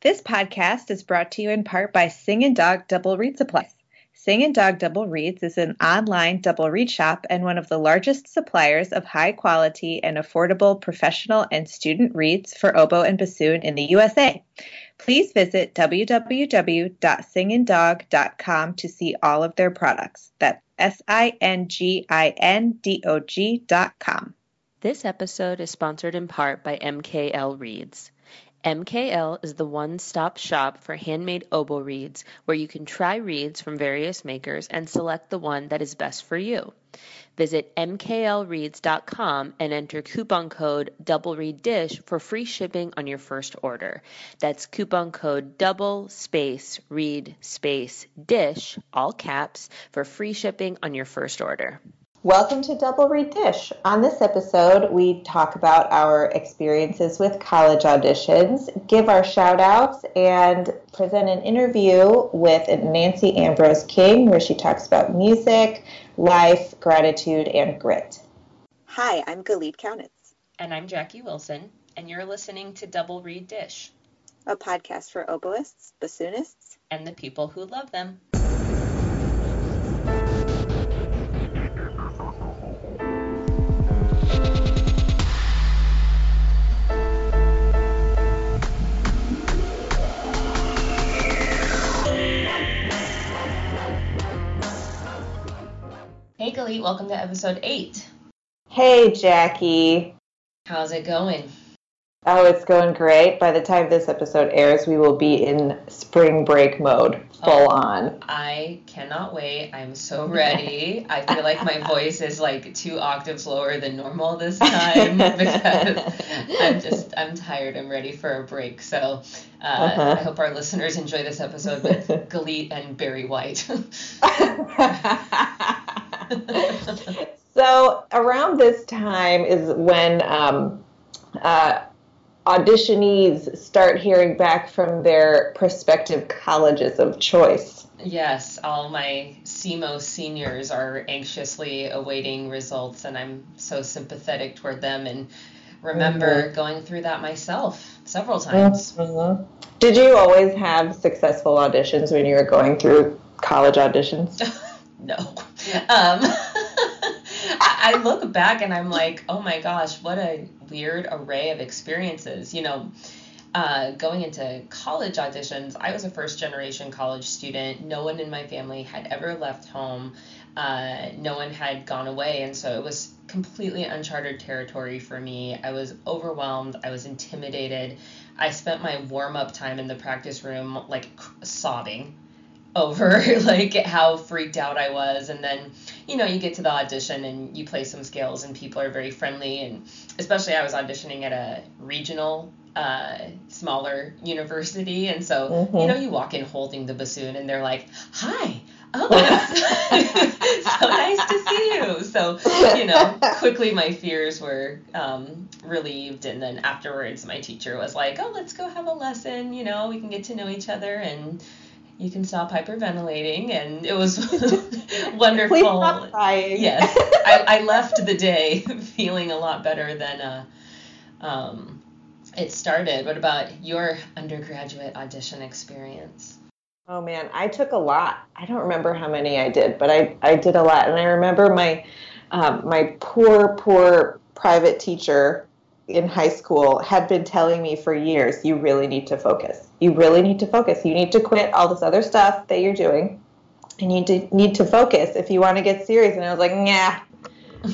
This podcast is brought to you in part by Singing Dog Double Reed Supplies. Singing Dog Double Reeds is an online double reed shop and one of the largest suppliers of high quality and affordable professional and student reeds for oboe and bassoon in the USA. Please visit www.singanddog.com to see all of their products. That's S I N G I N D O G.com. This episode is sponsored in part by MKL Reeds. MKL is the one stop shop for handmade oboe reeds where you can try reeds from various makers and select the one that is best for you. Visit mklreeds.com and enter coupon code double reed dish for free shipping on your first order. That's coupon code double space reed space dish, all caps, for free shipping on your first order. Welcome to Double Reed Dish. On this episode, we talk about our experiences with college auditions, give our shout outs, and present an interview with Nancy Ambrose King where she talks about music, life, gratitude, and grit. Hi, I'm Galit Kaunitz. And I'm Jackie Wilson, and you're listening to Double Reed Dish, a podcast for oboists, bassoonists, and the people who love them. Hey, Galit, welcome to episode eight. Hey, Jackie. How's it going? Oh, it's going great. By the time this episode airs, we will be in spring break mode, full oh, on. I cannot wait. I'm so ready. I feel like my voice is like two octaves lower than normal this time because I'm just I'm tired. I'm ready for a break. So uh, uh-huh. I hope our listeners enjoy this episode with Galit and Barry White. so around this time is when um, uh, auditionees start hearing back from their prospective colleges of choice. Yes, all my SEMO seniors are anxiously awaiting results, and I'm so sympathetic toward them and remember mm-hmm. going through that myself several times. Mm-hmm. Did you always have successful auditions when you were going through college auditions? no. Um, I look back and I'm like, oh my gosh, what a weird array of experiences. You know, uh, going into college auditions, I was a first generation college student. No one in my family had ever left home. Uh, no one had gone away. And so it was completely uncharted territory for me. I was overwhelmed. I was intimidated. I spent my warm up time in the practice room like sobbing over like how freaked out I was. And then you know you get to the audition and you play some scales and people are very friendly. And especially I was auditioning at a regional uh, smaller university. And so mm-hmm. you know you walk in holding the bassoon and they're like hi. Oh so nice to see you. So you know quickly my fears were um, relieved. And then afterwards my teacher was like oh let's go have a lesson. You know we can get to know each other. And you can stop hyperventilating and it was wonderful. Please stop crying. yes. I, I left the day feeling a lot better than uh, um, it started. What about your undergraduate audition experience? Oh man. I took a lot. I don't remember how many i did but i, I did a lot. And i remember my um, my poor poor private teacher in high school had been telling me for years, you really need to focus. You really need to focus. You need to quit all this other stuff that you're doing. And you need to, need to focus if you want to get serious. And I was like, nah,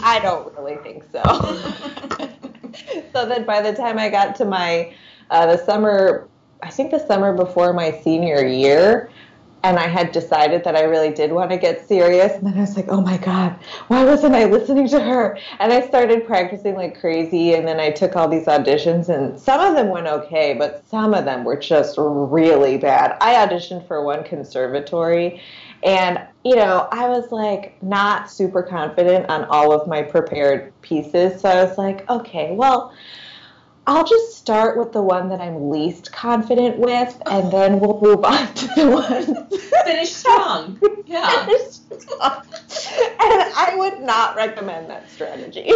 I don't really think so. so then by the time I got to my, uh, the summer, I think the summer before my senior year, and I had decided that I really did want to get serious. And then I was like, oh my God, why wasn't I listening to her? And I started practicing like crazy. And then I took all these auditions, and some of them went okay, but some of them were just really bad. I auditioned for one conservatory, and you know, I was like not super confident on all of my prepared pieces. So I was like, okay, well, I'll just start with the one that I'm least confident with, and then we'll move on to the one. Finish strong. Yeah. Finish strong. And I would not recommend that strategy.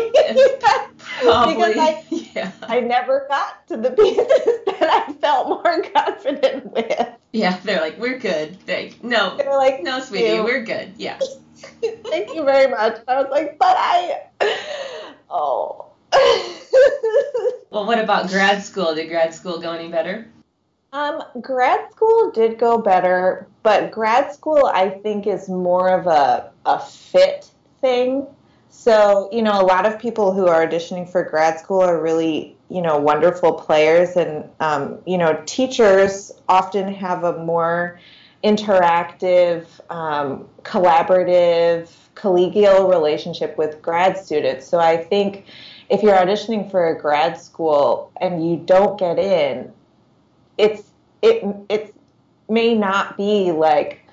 Probably. because I, yeah. I never got to the pieces that I felt more confident with. Yeah, they're like, we're good. They, no, They were like, no, sweetie, we're good. Yeah. Thank you very much. I was like, but I, oh. Well, what about grad school? Did grad school go any better? um, grad school did go better, but grad school I think is more of a a fit thing. So you know, a lot of people who are auditioning for grad school are really you know wonderful players, and um, you know, teachers often have a more interactive, um, collaborative, collegial relationship with grad students. So I think if you're auditioning for a grad school and you don't get in, it's it it may not be like,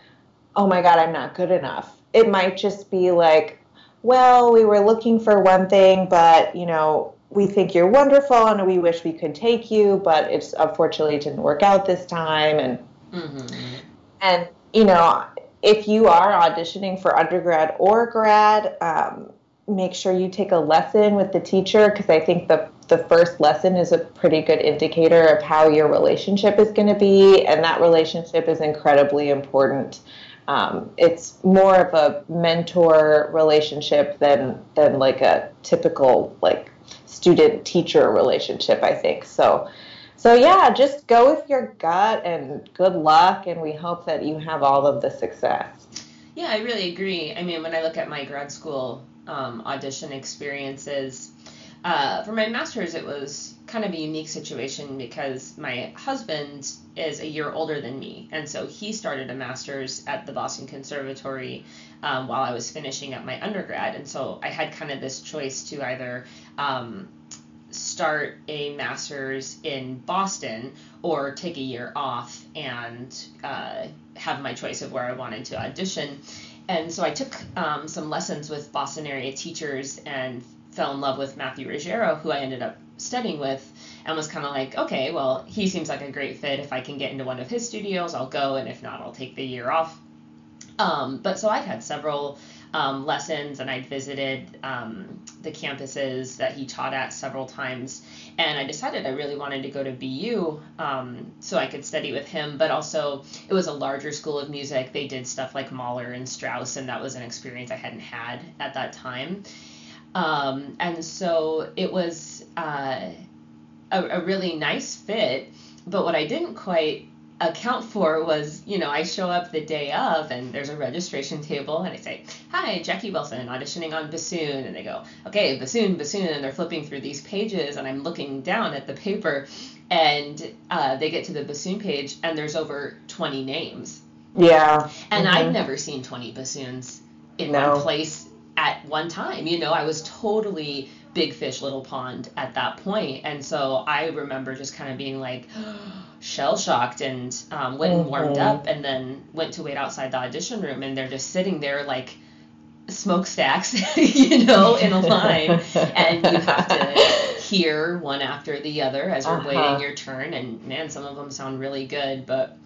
oh my god, I'm not good enough. It might just be like, well, we were looking for one thing, but you know, we think you're wonderful and we wish we could take you, but it's unfortunately didn't work out this time and Mm-hmm. and you know, if you are auditioning for undergrad or grad, um, make sure you take a lesson with the teacher because I think the the first lesson is a pretty good indicator of how your relationship is going to be, and that relationship is incredibly important. Um, it's more of a mentor relationship than than like a typical like student teacher relationship. I think so. So yeah, just go with your gut and good luck, and we hope that you have all of the success. Yeah, I really agree. I mean, when I look at my grad school um, audition experiences, uh, for my master's, it was kind of a unique situation because my husband is a year older than me. And so he started a master's at the Boston Conservatory um, while I was finishing up my undergrad. And so I had kind of this choice to either um, start a master's in Boston or take a year off and uh, have my choice of where I wanted to audition. And so I took um, some lessons with Boston area teachers and fell in love with Matthew Ruggiero, who I ended up studying with, and was kind of like, okay, well, he seems like a great fit. If I can get into one of his studios, I'll go, and if not, I'll take the year off. Um, but so I'd had several um, lessons and I'd visited um, the campuses that he taught at several times. And I decided I really wanted to go to BU um, so I could study with him. But also, it was a larger school of music. They did stuff like Mahler and Strauss, and that was an experience I hadn't had at that time. Um, and so it was uh, a, a really nice fit. But what I didn't quite account for was, you know, I show up the day of and there's a registration table and I say, Hi, Jackie Wilson, auditioning on bassoon. And they go, Okay, bassoon, bassoon. And they're flipping through these pages and I'm looking down at the paper and uh, they get to the bassoon page and there's over 20 names. Yeah. And Mhm. I'd never seen 20 bassoons in No. one place at one time. You know, I was totally big fish, little pond at that point. And so I remember just kind of being like shell shocked and um, went and warmed Mhm. up and then went to wait outside the audition room. And they're just sitting there like smokestacks, you know, in a line. and you have to hear one after the other as you're Uh-huh. waiting your turn. And man, some of them sound really good, but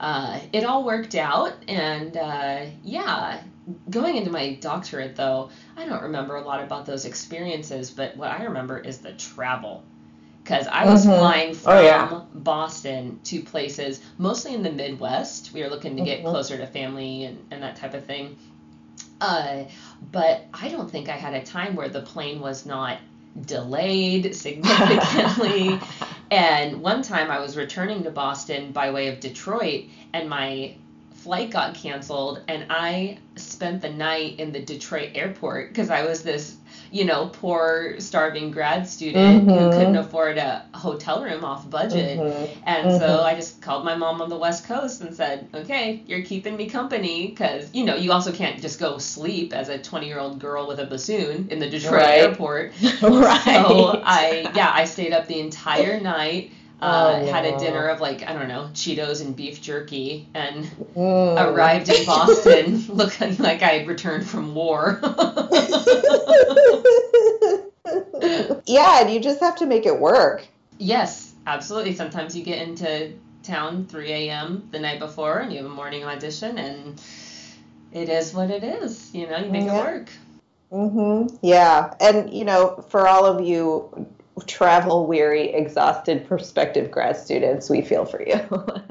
uh, it all worked out. And uh, yeah, going into my doctorate though, I don't remember a lot about those experiences, but what I remember is the travel. Because I was Mhm. flying from Oh, yeah. Boston to places, mostly in the Midwest. We were looking to get Mhm. closer to family and, and that type of thing. Uh, but I don't think I had a time where the plane was not delayed significantly. and one time I was returning to Boston by way of Detroit, and my flight got canceled, and I spent the night in the Detroit airport because I was this, you know, poor, starving grad student who Mhm. couldn't afford a hotel room off budget. Mhm. And so Mhm. I just called my mom on the West Coast and said, okay, you're keeping me company because, you know, you also can't just go sleep as a 20 year old girl with a bassoon in the Detroit Right. airport. right. So I, yeah, I stayed up the entire night. Uh, Oh, had a dinner of like I don't know Cheetos and beef jerky, and Mm. arrived in Boston looking like I had returned from war. yeah, and you just have to make it work. Yes, absolutely. Sometimes you get into town 3 a.m. the night before and you have a morning audition, and it is what it is. You know, you make Yeah. it work. Mm-hmm. Yeah. And, you know, for all of you travel weary, exhausted prospective grad students, we feel for you.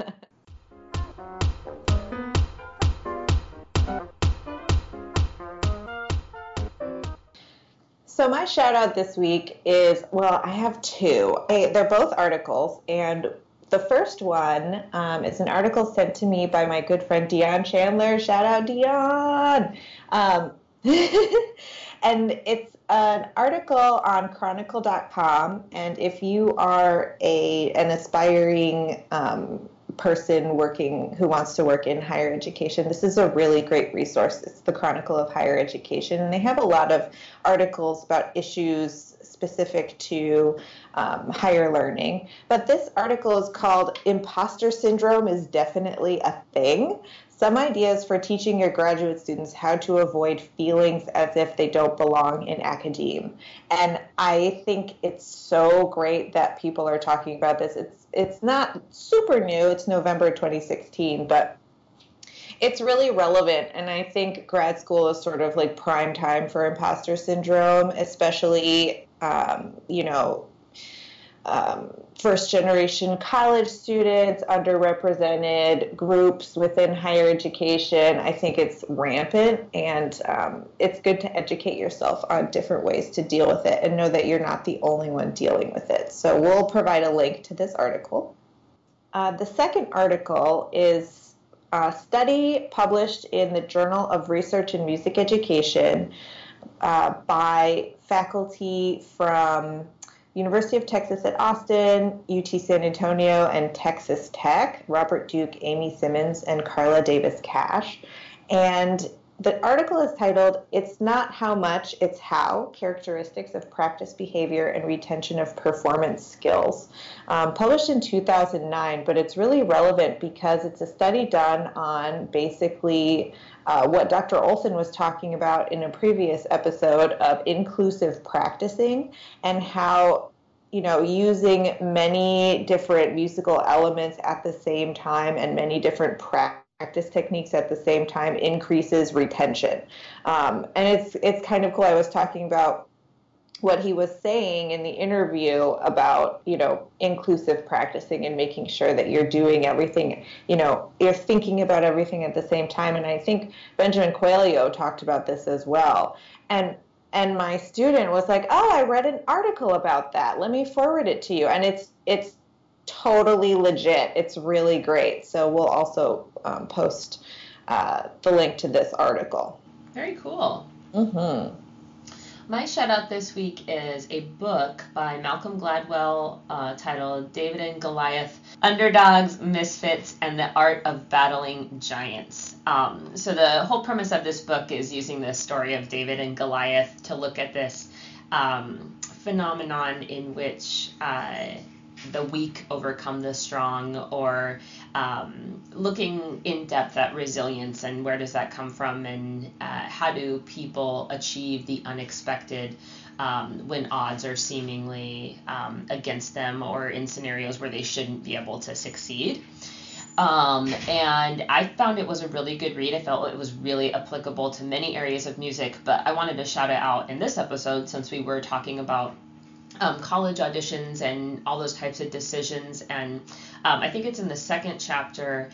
So my shout out this week is well, I have two. I, they're both articles, and the first one um, is an article sent to me by my good friend Dion Chandler. Shout out Dion. Um, and it's an article on chronicle.com and if you are a an aspiring um, person working who wants to work in higher education, this is a really great resource. It's the Chronicle of Higher Education, and they have a lot of articles about issues specific to um, higher learning. But this article is called Imposter Syndrome is Definitely a Thing some ideas for teaching your graduate students how to avoid feelings as if they don't belong in academe. And I think it's so great that people are talking about this. It's it's not super new. It's November 2016, but it's really relevant and i think grad school is sort of like prime time for imposter syndrome especially um, you know um, first generation college students, underrepresented groups within higher education. I think it's rampant, and um, it's good to educate yourself on different ways to deal with it and know that you're not the only one dealing with it. So, we'll provide a link to this article. Uh, the second article is a study published in the Journal of Research in Music Education uh, by faculty from University of Texas at Austin, UT San Antonio, and Texas Tech, Robert Duke, Amy Simmons, and Carla Davis Cash. And the article is titled It's Not How Much, It's How Characteristics of Practice Behavior and Retention of Performance Skills. Um, published in 2009, but it's really relevant because it's a study done on basically uh, what Dr. Olson was talking about in a previous episode of inclusive practicing and how you know using many different musical elements at the same time and many different practice techniques at the same time increases retention. Um, and it's it's kind of cool. I was talking about what he was saying in the interview about you know inclusive practicing and making sure that you're doing everything you know you're thinking about everything at the same time. And i think benjamin quaglio talked about this as well. And and my student was like oh i read an article about that. Let me forward it to you. And it's it's totally legit. It's really great. So we'll also um, post uh, the link to this article. Very cool. Mm-hmm. My shout out this week is a book by Malcolm Gladwell uh, titled David and Goliath Underdogs, Misfits, and the Art of Battling Giants. Um, so, the whole premise of this book is using the story of David and Goliath to look at this um, phenomenon in which. Uh, the weak overcome the strong, or um, looking in depth at resilience and where does that come from, and uh, how do people achieve the unexpected um, when odds are seemingly um, against them or in scenarios where they shouldn't be able to succeed. Um, and I found it was a really good read. I felt it was really applicable to many areas of music, but I wanted to shout it out in this episode since we were talking about um, college auditions and all those types of decisions. And um, I think it's in the second chapter.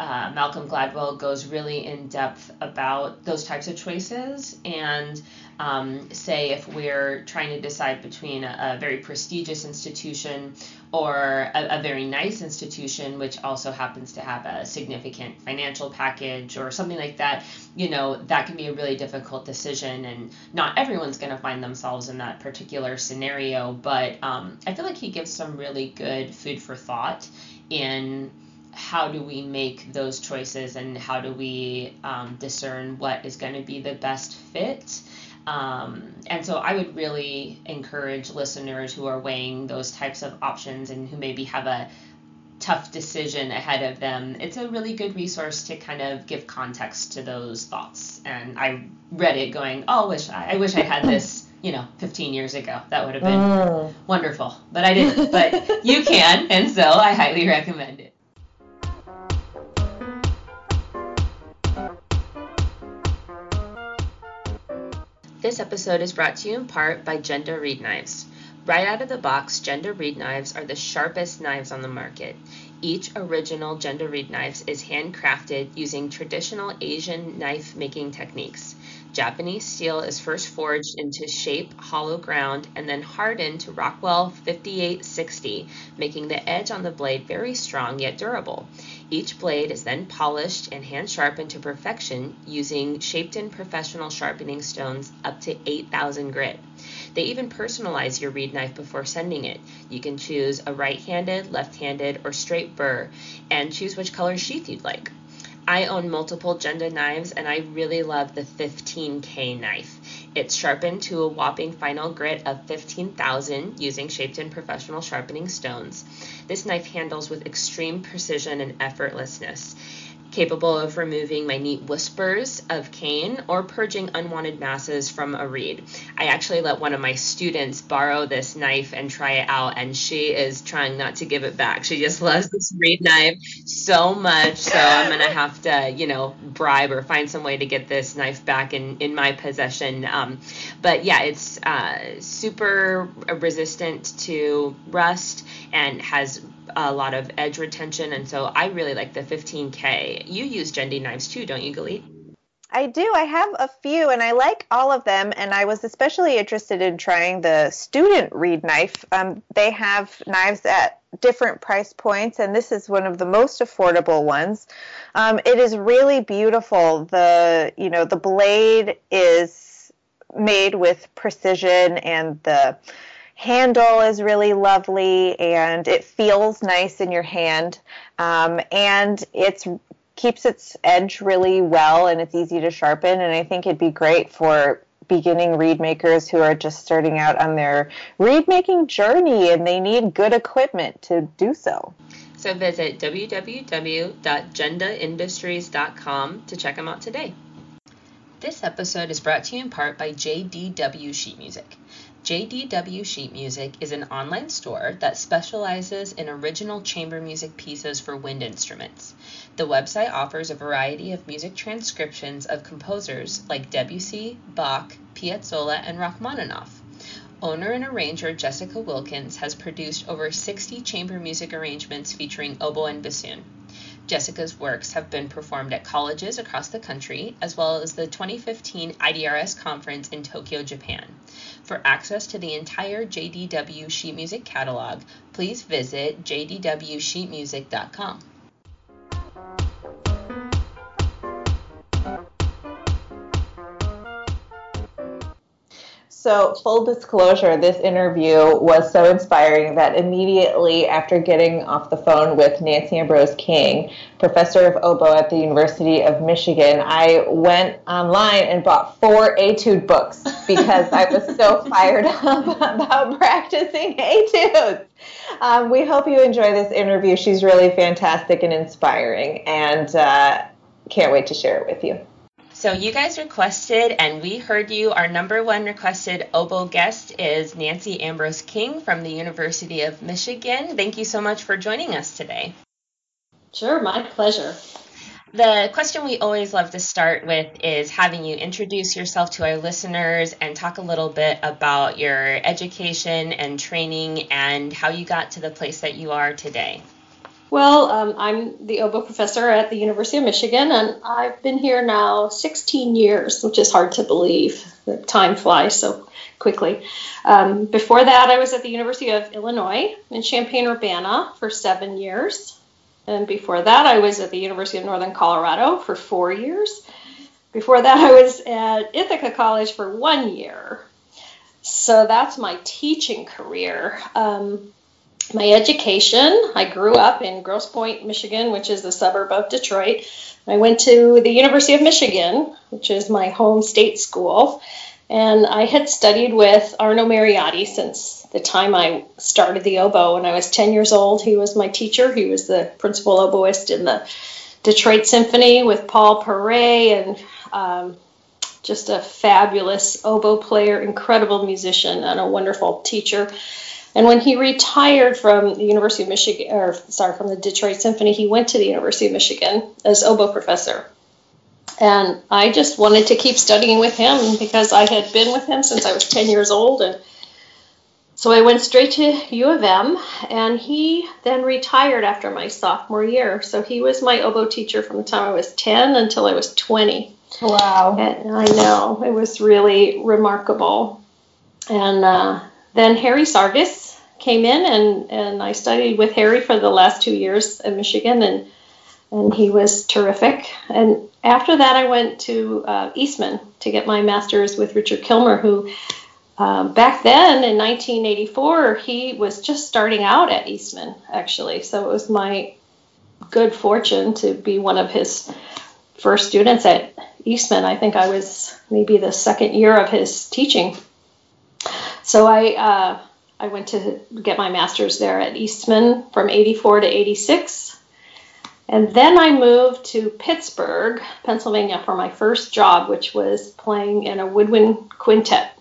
Uh, Malcolm Gladwell goes really in depth about those types of choices and um, say if we're trying to decide between a, a very prestigious institution or a, a, very nice institution, which also happens to have a significant financial package or something like that, you know, that can be a really difficult decision. And not everyone's going to find themselves in that particular scenario. But um, I feel like he gives some really good food for thought in how do we make those choices and how do we um, discern what is going to be the best fit um, and so I would really encourage listeners who are weighing those types of options and who maybe have a tough decision ahead of them. It's a really good resource to kind of give context to those thoughts. And I read it going, oh, wish I, I wish I had this, you know, 15 years ago. That would have been mm. wonderful. But I didn't. But you can, and so I highly recommend it. This episode is brought to you in part by Genda Reed Knives. Right out of the box, Genda Reed Knives are the sharpest knives on the market. Each original Genda Reed knives is handcrafted using traditional Asian knife making techniques. Japanese steel is first forged into shape, hollow ground, and then hardened to Rockwell 5860, making the edge on the blade very strong yet durable. Each blade is then polished and hand sharpened to perfection using Shapton professional sharpening stones up to 8,000 grit. They even personalize your reed knife before sending it. You can choose a right handed, left handed, or straight burr, and choose which color sheath you'd like. I own multiple Genda knives and I really love the 15K knife. It's sharpened to a whopping final grit of 15,000 using Shapton professional sharpening stones. This knife handles with extreme precision and effortlessness capable of removing minute whispers of cane or purging unwanted masses from a reed. I actually let one of my students borrow this knife and try it out, and she is trying not to give it back. She just loves this reed knife so much, so I'm gonna have to, you know, bribe or find some way to get this knife back in in my possession. Um, but yeah, it's uh, super resistant to rust and has a lot of edge retention, and so I really like the 15K. You use Genda knives too, don't you, Galit? I do. I have a few, and I like all of them. And I was especially interested in trying the student reed knife. Um, they have knives at different price points, and this is one of the most affordable ones. Um, it is really beautiful. The you know the blade is made with precision, and the handle is really lovely and it feels nice in your hand um, and it keeps its edge really well and it's easy to sharpen and i think it'd be great for beginning reed makers who are just starting out on their reed making journey and they need good equipment to do so. So visit www.gendaindustries.com to check them out today. This episode is brought to you in part by jdw sheet music JDW Sheet Music is an online store that specializes in original chamber music pieces for wind instruments. The website offers a variety of music transcriptions of composers like Debussy, Bach, Piazzolla, and Rachmaninoff. Owner and arranger Jessica Wilkins has produced over 60 chamber music arrangements featuring oboe and bassoon. Jessica's works have been performed at colleges across the country, as well as the 2015 IDRS conference in Tokyo, Japan. For access to the entire JDW sheet music catalog, please visit jdwsheetmusic.com. So, full disclosure, this interview was so inspiring that immediately after getting off the phone with Nancy Ambrose King, professor of oboe at the University of Michigan, I went online and bought four etude books because I was so fired up about practicing etudes. Um, we hope you enjoy this interview. She's really fantastic and inspiring, and uh, can't wait to share it with you. So you guys requested, and we heard you. Our number one requested oboe guest is Nancy Ambrose King from the University of Michigan. Thank you so much for joining us today. Sure, my pleasure. The question we always love to start with is having you introduce yourself to our listeners and talk a little bit about your education and training and how you got to the place that you are today. Well, um, I'm the oboe professor at the University of Michigan, and I've been here now 16 years, which is hard to believe. The time flies so quickly. Um, before that, I was at the University of Illinois in Champaign Urbana for seven years. And before that, I was at the University of Northern Colorado for four years. Before that, I was at Ithaca College for one year. So that's my teaching career. Um, my education, I grew up in Grosse Pointe, Michigan, which is a suburb of Detroit. I went to the University of Michigan, which is my home state school, and I had studied with Arno Mariotti since the time I started the oboe when I was 10 years old. He was my teacher. He was the principal oboist in the Detroit Symphony with Paul Paray and um, just a fabulous oboe player, incredible musician, and a wonderful teacher. And when he retired from the University of Michigan, or sorry, from the Detroit Symphony, he went to the University of Michigan as oboe professor. And I just wanted to keep studying with him because I had been with him since I was 10 years old. And so I went straight to U of M, and he then retired after my sophomore year. So he was my oboe teacher from the time I was 10 until I was 20. Wow. And I know, it was really remarkable. And uh, then Harry Sargous came in, and, and I studied with Harry for the last two years at Michigan, and, and he was terrific. And after that, I went to uh, Eastman to get my master's with Richard Killmer, who um, back then in 1984, he was just starting out at Eastman, actually. So it was my good fortune to be one of his first students at Eastman. I think I was maybe the second year of his teaching. So I uh, I went to get my master's there at Eastman from 84 to 86. And then I moved to Pittsburgh, Pennsylvania for my first job, which was playing in a woodwind quintet.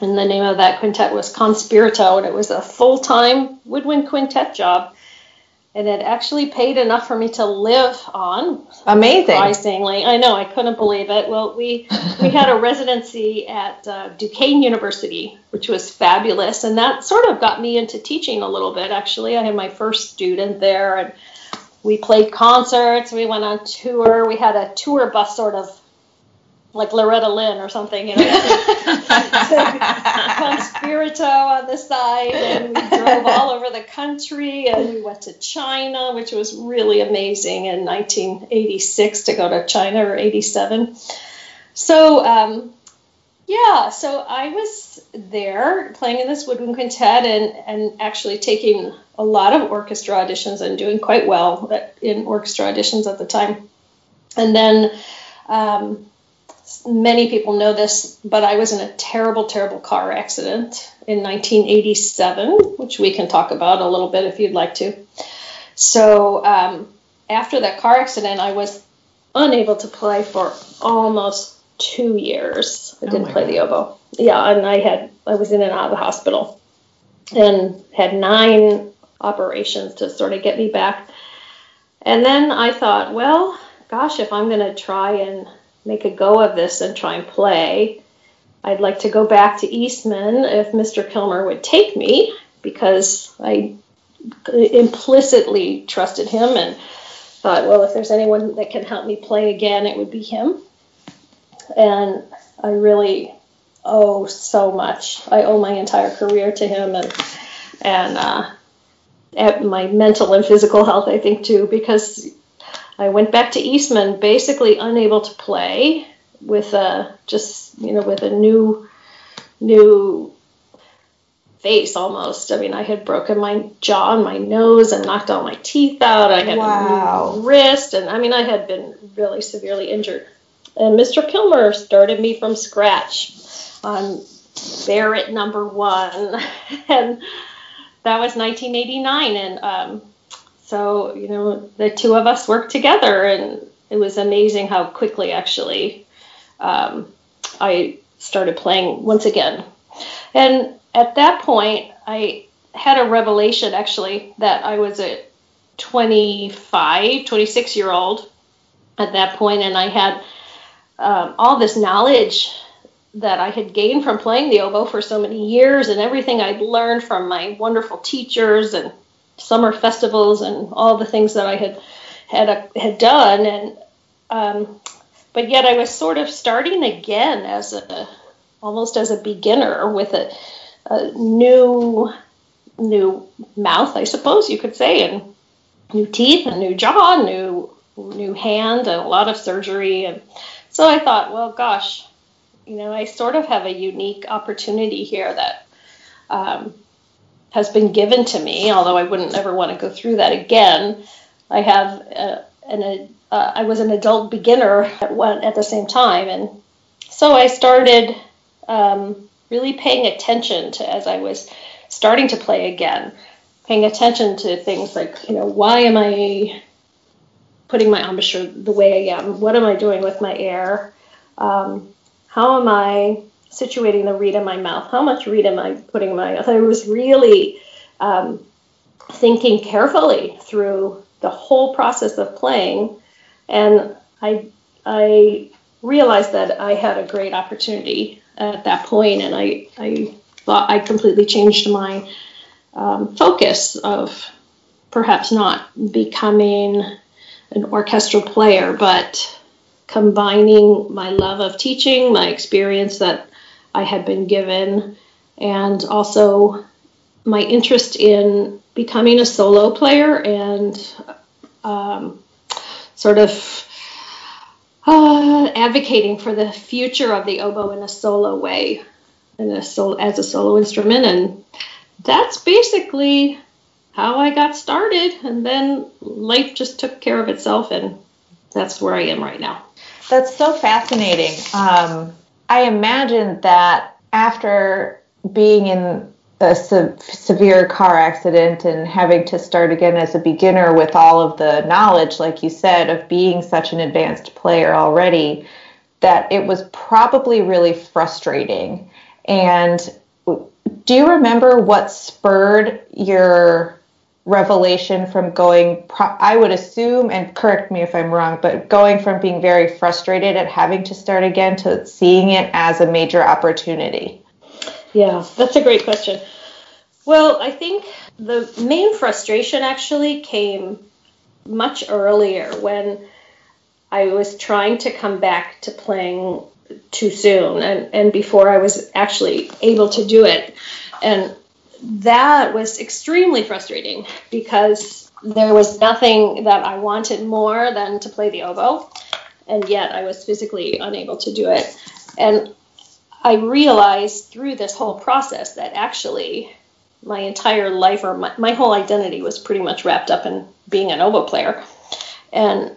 And the name of that quintet was Conspirito, and it was a full time woodwind quintet job. And it actually paid enough for me to live on. Amazing. Surprisingly, I know I couldn't believe it. Well, we we had a residency at uh, Duquesne University, which was fabulous, and that sort of got me into teaching a little bit. Actually, I had my first student there, and we played concerts. We went on tour. We had a tour bus, sort of like Loretta Lynn or something, you know, Conspirito on the side, and we drove all over the country, and we went to China, which was really amazing in 1986 to go to China or 87. So, um, yeah, so I was there playing in this woodwind quintet and, and actually taking a lot of orchestra auditions and doing quite well in orchestra auditions at the time. And then um, many people know this, but I was in a terrible, terrible car accident in 1987, which we can talk about a little bit if you'd like to. So um, after that car accident, I was unable to play for almost two years. I didn't oh play God. the oboe. Yeah, and I had I was in and out of the hospital, and had nine operations to sort of get me back. And then I thought, well, gosh, if I'm going to try and make a go of this and try and play. I'd like to go back to Eastman if Mr. Killmer would take me because I implicitly trusted him and thought, well, if there's anyone that can help me play again, it would be him. And I really owe so much. I owe my entire career to him and and uh, my mental and physical health, I think, too, because I went back to Eastman, basically unable to play with a just you know with a new new face almost. I mean, I had broken my jaw and my nose and knocked all my teeth out. I had wow. a wrist, and I mean, I had been really severely injured. And Mr. Killmer started me from scratch on Barrett number one, and that was 1989. And um, so, you know, the two of us worked together, and it was amazing how quickly actually um, I started playing once again. And at that point, I had a revelation actually that I was a 25, 26 year old at that point, and I had um, all this knowledge that I had gained from playing the oboe for so many years and everything I'd learned from my wonderful teachers and summer festivals and all the things that I had had a, uh, had done, and um, but yet I was sort of starting again as a almost as a beginner with a, a new new mouth, I suppose you could say, and new teeth, a new jaw, new new hand, and a lot of surgery, and so I thought, well, gosh, you know, I sort of have a unique opportunity here that um, has been given to me, although I wouldn't ever want to go through that again. I have uh, an uh, I was an adult beginner at one at the same time, and so I started um, really paying attention to as I was starting to play again, paying attention to things like you know why am I putting my embouchure the way I am? What am I doing with my air? Um, how am I situating the reed in my mouth. How much reed am I putting in my mouth? I was really um, thinking carefully through the whole process of playing, and I I realized that I had a great opportunity at that point, and I, I thought I completely changed my um, focus of perhaps not becoming an orchestral player, but combining my love of teaching, my experience that I had been given, and also my interest in becoming a solo player and um, sort of uh, advocating for the future of the oboe in a solo way, in a as a solo instrument, and that's basically how I got started. And then life just took care of itself, and that's where I am right now. That's so fascinating. Um, I imagine that after being in a se- severe car accident and having to start again as a beginner with all of the knowledge, like you said, of being such an advanced player already, that it was probably really frustrating. And do you remember what spurred your revelation from going i would assume and correct me if i'm wrong but going from being very frustrated at having to start again to seeing it as a major opportunity. Yeah that's a great question. Well i think the main frustration actually came much earlier when i was trying to come back to playing too soon and, and before i was actually able to do it. And that was extremely frustrating because there was nothing that I wanted more than to play the oboe, and yet I was physically unable to do it. And I realized through this whole process that actually my entire life or my, my whole identity was pretty much wrapped up in being an oboe player. And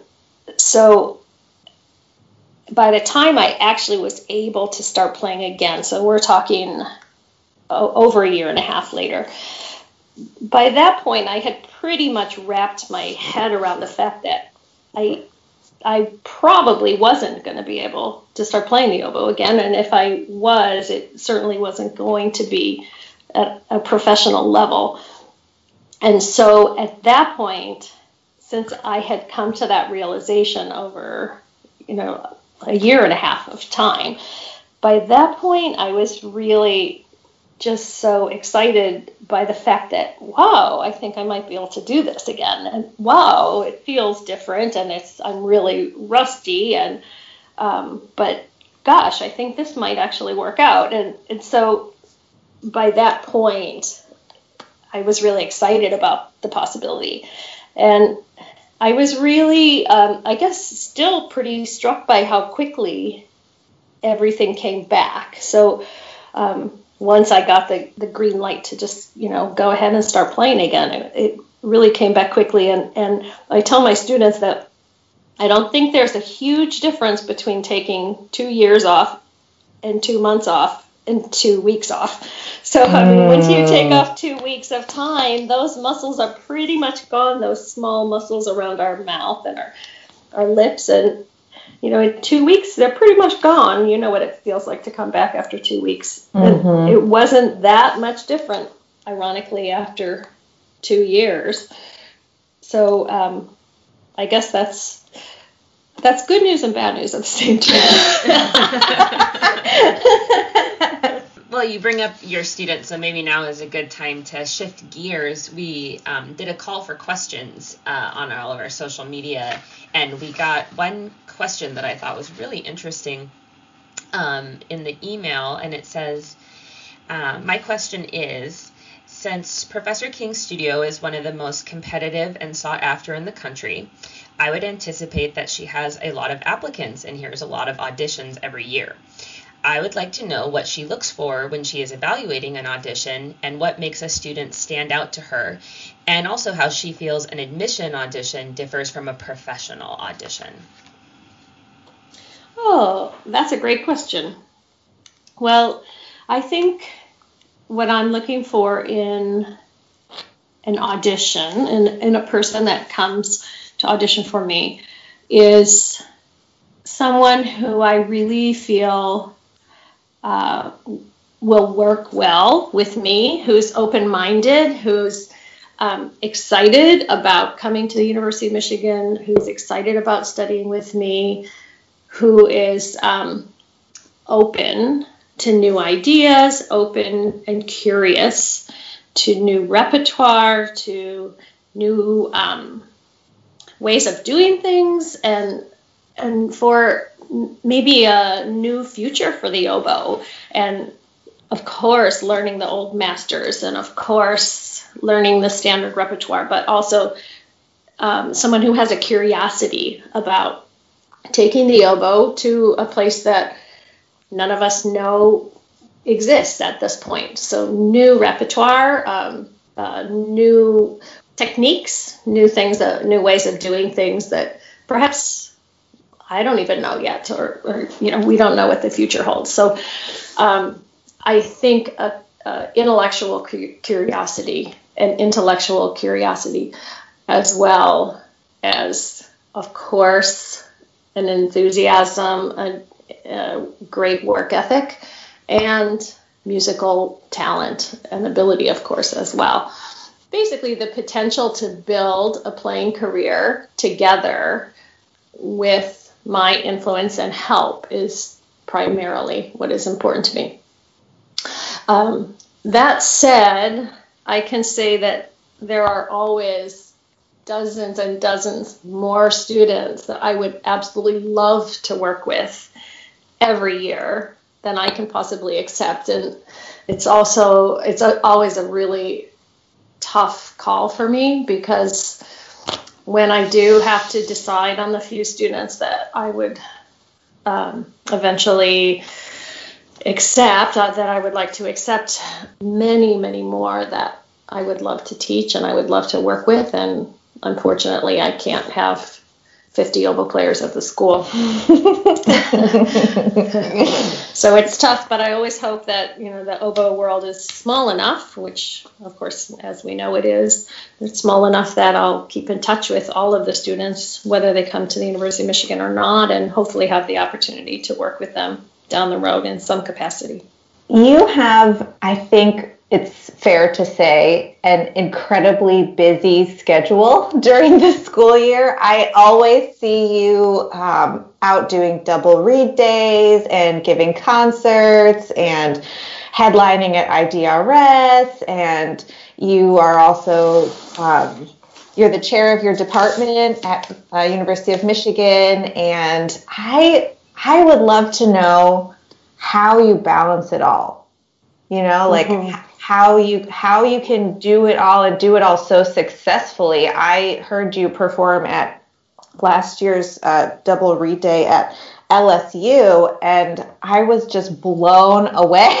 so by the time I actually was able to start playing again, so we're talking over a year and a half later. By that point, I had pretty much wrapped my head around the fact that I I probably wasn't going to be able to start playing the oboe again, and if I was, it certainly wasn't going to be at a professional level. And so at that point, since I had come to that realization over, you know, a year and a half of time, by that point I was really just so excited by the fact that wow i think i might be able to do this again. And wow it feels different and it's i'm really rusty and um, but gosh i think this might actually work out. And, and so by that point i was really excited about the possibility. And i was really um, i guess still pretty struck by how quickly everything came back. So um, once I got the, the green light to just, you know, go ahead and start playing again, it, it really came back quickly. And, and I tell my students that I don't think there's a huge difference between taking two years off and two months off and two weeks off. So, I mean, once you take mm. off two weeks of time, those muscles are pretty much gone, those small muscles around our mouth and our, our lips. And you know, in two weeks, they're pretty much gone. You know what it feels like to come back after two weeks. Mm-hmm. it wasn't that much different, ironically, after two years. So um, I guess that's that's good news and bad news at the same time. well, you bring up your students, so maybe now is a good time to shift gears. We um, did a call for questions uh, on all of our social media, and we got one question that I thought was really interesting um, in the email, and it says, uh, My question is Since Professor King's studio is one of the most competitive and sought after in the country, I would anticipate that she has a lot of applicants and hears a lot of auditions every year. I would like to know what she looks for when she is evaluating an audition and what makes a student stand out to her, and also how she feels an admission audition differs from a professional audition. Oh, that's a great question. Well, I think what I'm looking for in an audition and in, in a person that comes to audition for me is someone who I really feel uh, will work well with me, who's open minded, who's um, excited about coming to the University of Michigan, who's excited about studying with me, who is um, open to new ideas, open and curious to new repertoire, to new um, ways of doing things, and and for maybe a new future for the oboe. And of course, learning the old masters, and of course, learning the standard repertoire, but also um, someone who has a curiosity about taking the oboe to a place that none of us know exists at this point. So, new repertoire, um, uh, new techniques, new things, uh, new ways of doing things that perhaps I don't even know yet, or, or you know, we don't know what the future holds. So, um, I think a, a intellectual curiosity and intellectual curiosity, as well as, of course, an enthusiasm, a, a great work ethic, and musical talent and ability, of course, as well. Basically, the potential to build a playing career together with my influence and help is primarily what is important to me. Um, that said, I can say that there are always dozens and dozens more students that I would absolutely love to work with every year than I can possibly accept. And it's also, it's a, always a really tough call for me because when I do have to decide on the few students that I would um, eventually accept, uh, that I would like to accept many, many more that I would love to teach and I would love to work with. And unfortunately, I can't have 50 oboe players at the school. so it's tough, but I always hope that, you know, the oboe world is small enough, which of course, as we know it is, it's small enough that I'll keep in touch with all of the students, whether they come to the University of Michigan or not, and hopefully have the opportunity to work with them down the road in some capacity. You have, I think, it's fair to say, an incredibly busy schedule during the school year. I always see you um, out doing double reed days and giving concerts and headlining at IDRS, and you are also um, you're the chair of your department at uh, University of Michigan, and I I would love to know how you balance it all. You know, like mm-hmm how you how you can do it all and do it all so successfully. I heard you perform at last year's uh, double reed day at LSU, and I was just blown away.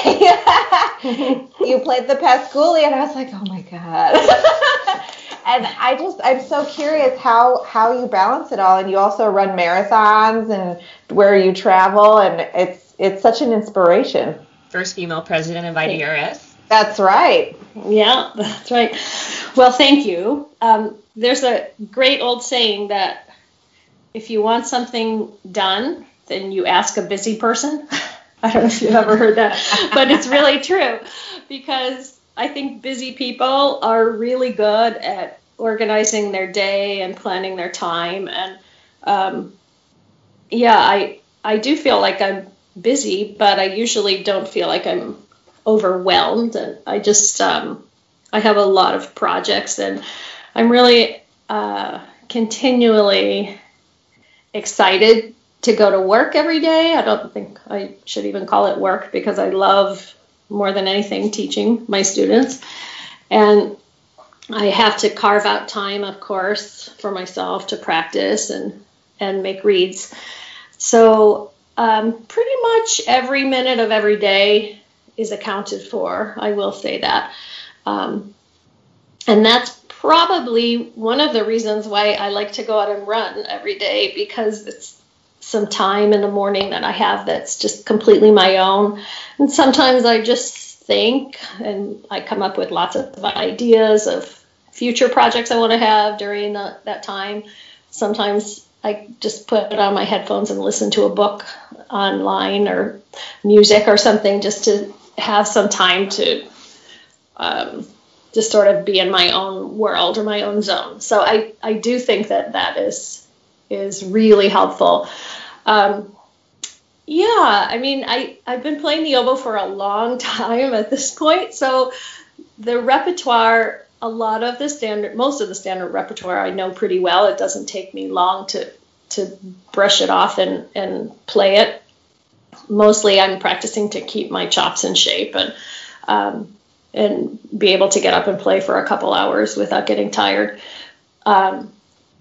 you played the Pasculli, and I was like, oh my god. and I just I'm so curious how how you balance it all, and you also run marathons and where you travel, and it's it's such an inspiration. First female president of IDRS. That's right. Yeah, that's right. Well, thank you. Um, there's a great old saying that if you want something done, then you ask a busy person. I don't know if you've ever heard that, but it's really true because I think busy people are really good at organizing their day and planning their time. And um, yeah, I I do feel like I'm busy, but I usually don't feel like I'm overwhelmed. And I just, um, I have a lot of projects and I'm really uh, continually excited to go to work every day. I don't think I should even call it work because I love more than anything teaching my students. And I have to carve out time, of course, for myself to practice and, and make reeds. So, um, pretty much every minute of every day is accounted for. I will say that. Um, and that's probably one of the reasons why I like to go out and run every day because it's some time in the morning that I have that's just completely my own. And sometimes I just think and I come up with lots of ideas of future projects I want to have during the, that time. Sometimes I just put on my headphones and listen to a book online or music or something just to have some time to um, just sort of be in my own world or my own zone. So I, I do think that that is is really helpful. Um, Yeah, I mean, I I've been playing the oboe for a long time at this point, so the repertoire, a lot of the standard, most of the standard repertoire, I know pretty well. It doesn't take me long to to brush it off and and play it. Mostly, I'm practicing to keep my chops in shape and um, and be able to get up and play for a couple hours without getting tired. Um,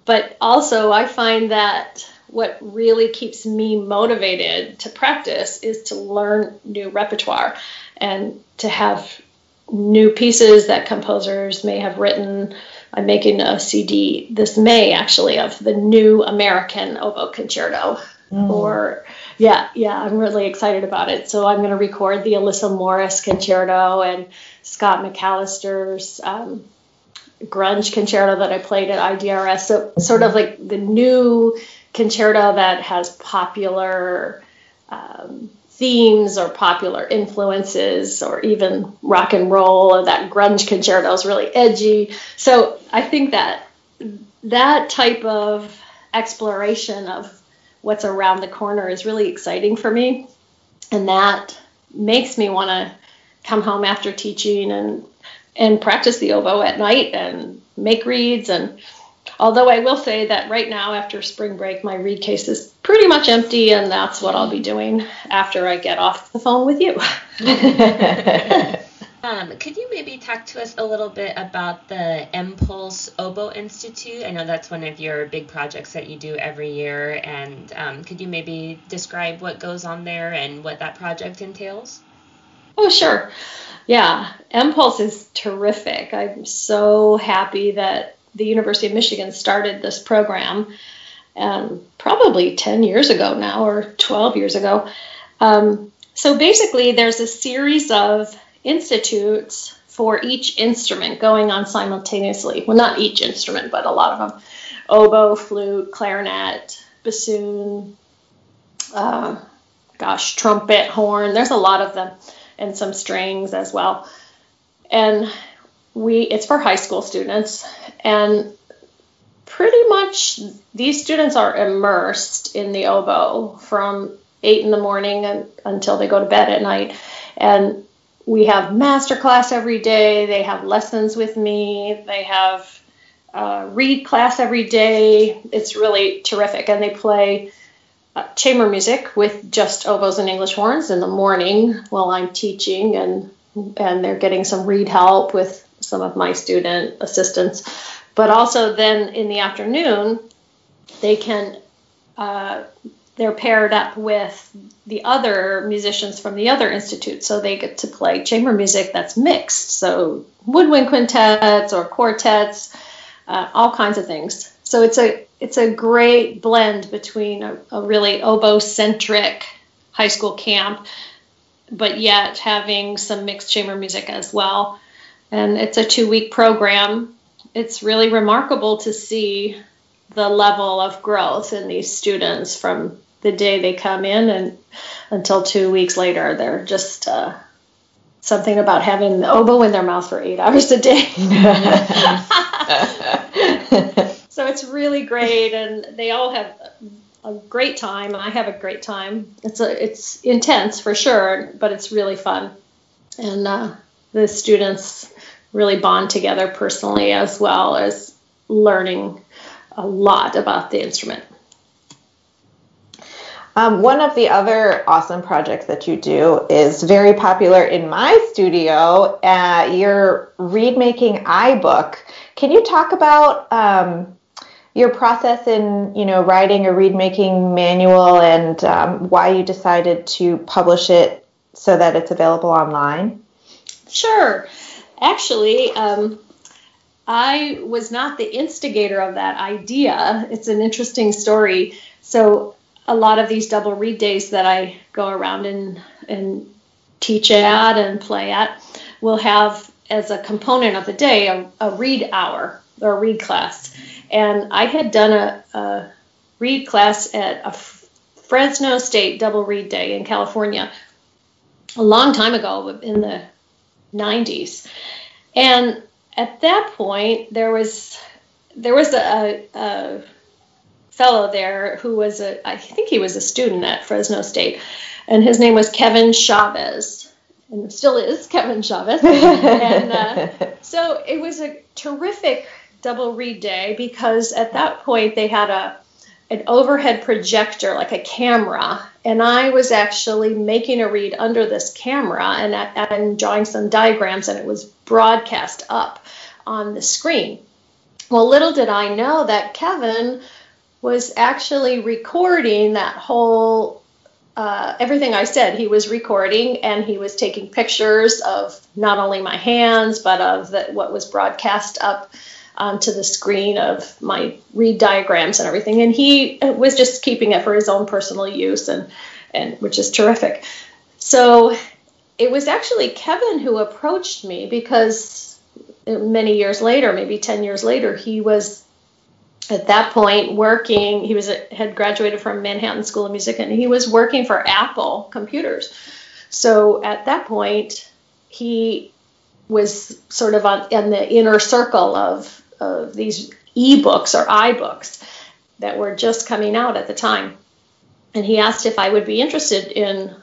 but also, I find that what really keeps me motivated to practice is to learn new repertoire and to have new pieces that composers may have written. I'm making a CD this May actually of the new American oboe concerto. Mm. Or yeah, yeah, I'm really excited about it. So I'm going to record the Alyssa Morris concerto and Scott McAllister's um, grunge concerto that I played at IDRS. So sort of like the new concerto that has popular um, themes or popular influences or even rock and roll or that grunge concerto is really edgy. So I think that that type of exploration of what's around the corner is really exciting for me. And that makes me want to come home after teaching and and practice the oboe at night and make reeds and Although I will say that right now, after spring break, my reed case is pretty much empty, and that's what I'll be doing after I get off the phone with you. um, could you maybe talk to us a little bit about the MPulse Oboe Institute? I know that's one of your big projects that you do every year, and um, could you maybe describe what goes on there and what that project entails? Oh, sure. Yeah, MPulse is terrific. I'm so happy that the University of Michigan started this program um, probably 10 years ago now or 12 years ago. Um, so basically, there's a series of institutes for each instrument going on simultaneously. Well, not each instrument, but a lot of them oboe, flute, clarinet, bassoon, uh, gosh, trumpet, horn. There's a lot of them, and some strings as well. And we it's for high school students and pretty much these students are immersed in the oboe from eight in the morning and, until they go to bed at night and we have master class every day. They have lessons with me. They have uh, reed class every day. It's really terrific. And they play uh, chamber music with just oboes and english horns in the morning while i'm teaching and and they're getting some reed help with some of my student assistants. But also then in the afternoon, they can uh, they're paired up with the other musicians from the other institute, so they get to play chamber music that's mixed. So woodwind quintets or quartets, uh, all kinds of things. So it's a it's a great blend between a, a really oboe centric high school camp, but yet having some mixed chamber music as well and it's a two week program. It's really remarkable to see the level of growth in these students from the day they come in and until two weeks later. They're just uh, something about having the oboe in their mouth for eight hours a day. so it's really great, and they all have a great time. I have a great time. It's a, it's intense for sure, but it's really fun, and uh, the students really bond together personally as well as learning a lot about the instrument. Um, one of the other awesome projects that you do is very popular in my studio, uh, your reed making iBook. Can you talk about um, your process in, you know, writing a reed making manual and um, why you decided to publish it so that it's available online? Sure actually, um, I was not the instigator of that idea. It's an interesting story. So, a lot of these double reed days that I go around and, and teach at and play at will have as a component of the day a, a reed hour or a reed class. And I had done a, a reed class at a Fresno State double reed day in California a long time ago in the 90s. And at that point, there was there was a, a fellow there who was a, I think he was a student at Fresno State, and his name was Kevin Chavez, and still is Kevin Chavez. and uh, so it was a terrific double reed day because at that point they had a an overhead projector, like a camera, and I was actually making a read under this camera and, and drawing some diagrams, and it was broadcast up on the screen. Well, little did I know that Kevin was actually recording that whole uh, everything I said. He was recording and he was taking pictures of not only my hands but of the, what was broadcast up onto the screen of my reed diagrams and everything. And he was just keeping it for his own personal use, and and which is terrific. So it was actually Kevin who approached me because many years later, maybe 10 years later, he was at that point working he was had graduated from manhattan school of music and he was working for apple computers. So at that point he was sort of on in the inner circle of, of these ebooks or iBooks that were just coming out at the time. And he asked if i would be interested in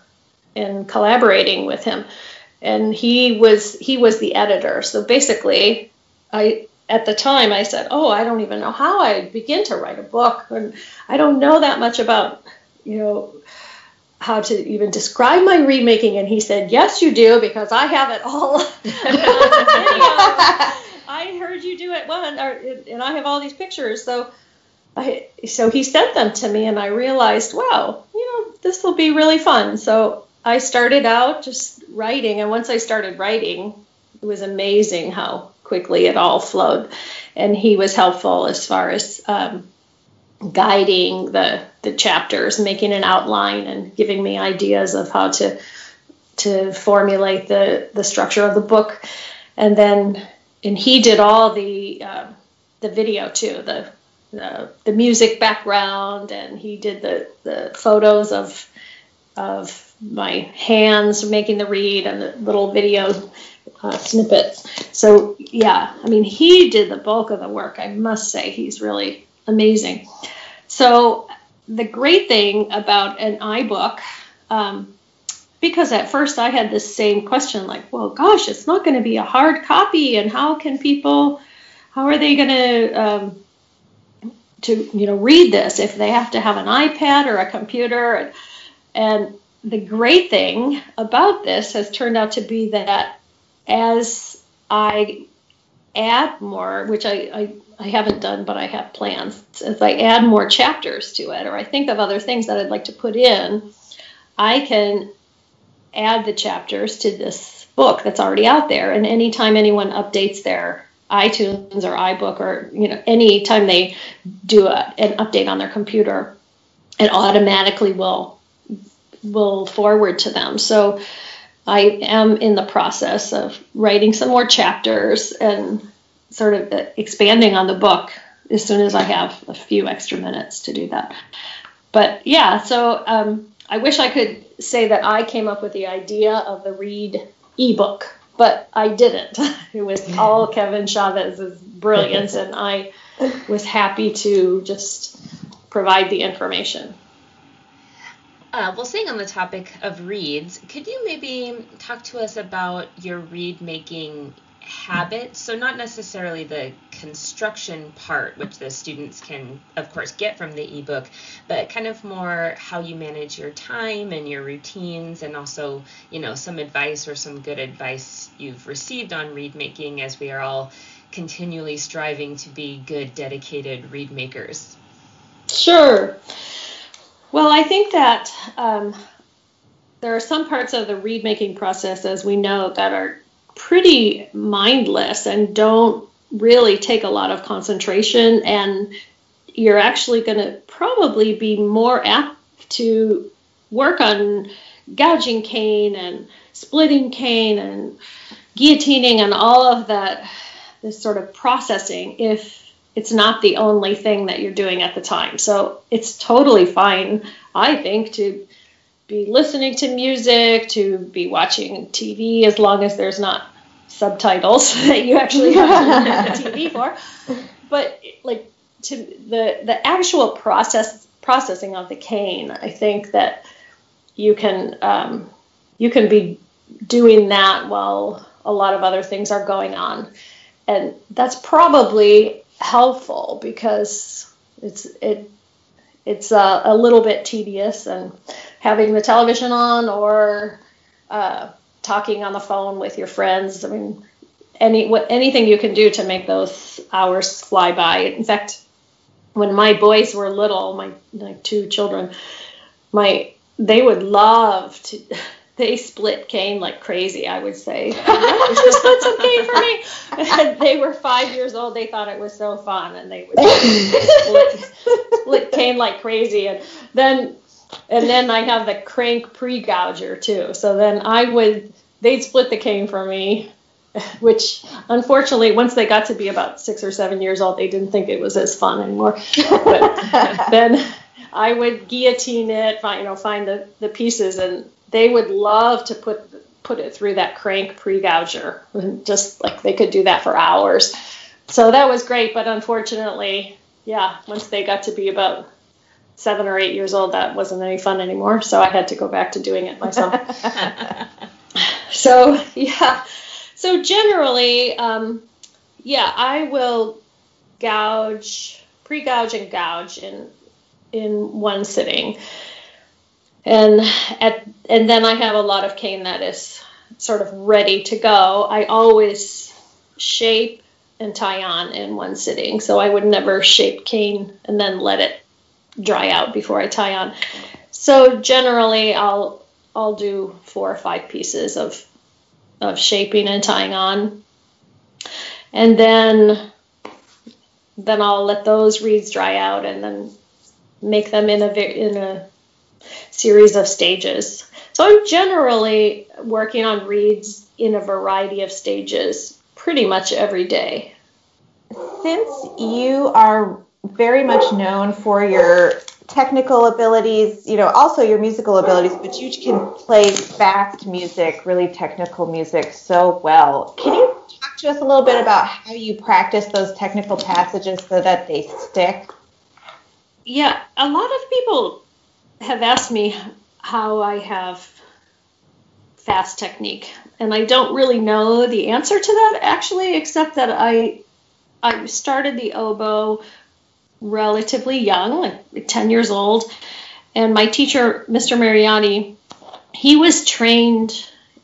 in collaborating with him. And he was he was the editor. So basically i at the time I said, "Oh, I don't even know how I begin to write a book, and I don't know that much about, you know, how to even describe my remaking." And he said, "Yes, you do, because I have it all. I heard you do it one, or, and I have all these pictures." So, I, so he sent them to me, and I realized, wow, you know, this will be really fun. So I started out just writing, and once I started writing, it was amazing how quickly it all flowed. And he was helpful as far as um, guiding the the chapters, making an outline, and giving me ideas of how to to formulate the the structure of the book. And then, and he did all the uh, the video too, the, the the music background, and he did the the photos of of my hands making the reed and the little video uh, snippets. So yeah, I mean, he did the bulk of the work. I must say, he's really amazing. So the great thing about an iBook, um, because at first I had this same question, like, well, gosh, it's not going to be a hard copy, and how can people, how are they going to um, to you know read this if they have to have an iPad or a computer and, and the great thing about this has turned out to be that as I add more, which I, I, I, haven't done, but I have plans, as I add more chapters to it, or I think of other things that I'd like to put in, I can add the chapters to this book that's already out there. And anytime anyone updates their iTunes or iBook or you know anytime they do a, an update on their computer, it automatically will will forward to them. So I am in the process of writing some more chapters and sort of expanding on the book as soon as I have a few extra minutes to do that. But yeah, so um, I wish I could say that I came up with the idea of the Reed ebook, but I didn't. It was all Kevin Chavez's brilliance, and I was happy to just provide the information. Uh, well, staying on the topic of reeds, could you maybe talk to us about your reed making habits? So, not necessarily the construction part, which the students can, of course, get from the ebook, but kind of more how you manage your time and your routines, and also, you know, some advice or some good advice you've received on reed making as we are all continually striving to be good, dedicated reed makers. Sure. Well, I think that um, there are some parts of the reed making process, as we know, that are pretty mindless and don't really take a lot of concentration. And you're actually going to probably be more apt to work on gouging cane and splitting cane and guillotining and all of that, this sort of processing, if it's not the only thing that you're doing at the time. So it's totally fine, I think, to be listening to music, to be watching TV, as long as there's not subtitles that you actually have to look at the TV for. But like to the the actual process processing of the cane, I think that you can um, you can be doing that while a lot of other things are going on, and that's probably helpful because it's it it's a, a little bit tedious and having the television on or uh, talking on the phone with your friends. I mean, any what anything you can do to make those hours fly by. In fact, when my boys were little, my my two children, my they would love to. They split cane like crazy. I would say, "Would you split some cane for me?" And they were five years old. They thought it was so fun, and they would split, split cane like crazy. And then, and then I have the crank pre-gouger too. So then I would, they'd split the cane for me, which unfortunately, once they got to be about six or seven years old, they didn't think it was as fun anymore. But then I would guillotine it, find, you know, find the, the pieces, and they would love to put put it through that crank pre-gouger, just like they could do that for hours. So that was great, but unfortunately, yeah, once they got to be about seven or eight years old, that wasn't any fun anymore. So I had to go back to doing it myself. so yeah, so generally, um, yeah, I will gouge, pre-gouge and gouge in in one sitting, and at and then I have a lot of cane that is sort of ready to go. I always shape and tie on in one sitting, so I would never shape cane and then let it dry out before I tie on. So generally, I'll I'll do four or five pieces of of shaping and tying on. And then then I'll let those reeds dry out and then make them in a in a series of stages. So I'm generally working on reeds in a variety of stages pretty much every day. Since you are very much known for your technical abilities, you know, also your musical abilities, but you can play fast music, really technical music so well. Can you talk to us a little bit about how you practice those technical passages so that they stick? Yeah, a lot of people have asked me how I have fast technique, and I don't really know the answer to that actually, except that I I started the oboe relatively young, like 10 years old. And my teacher, Mr. Mariani, he was trained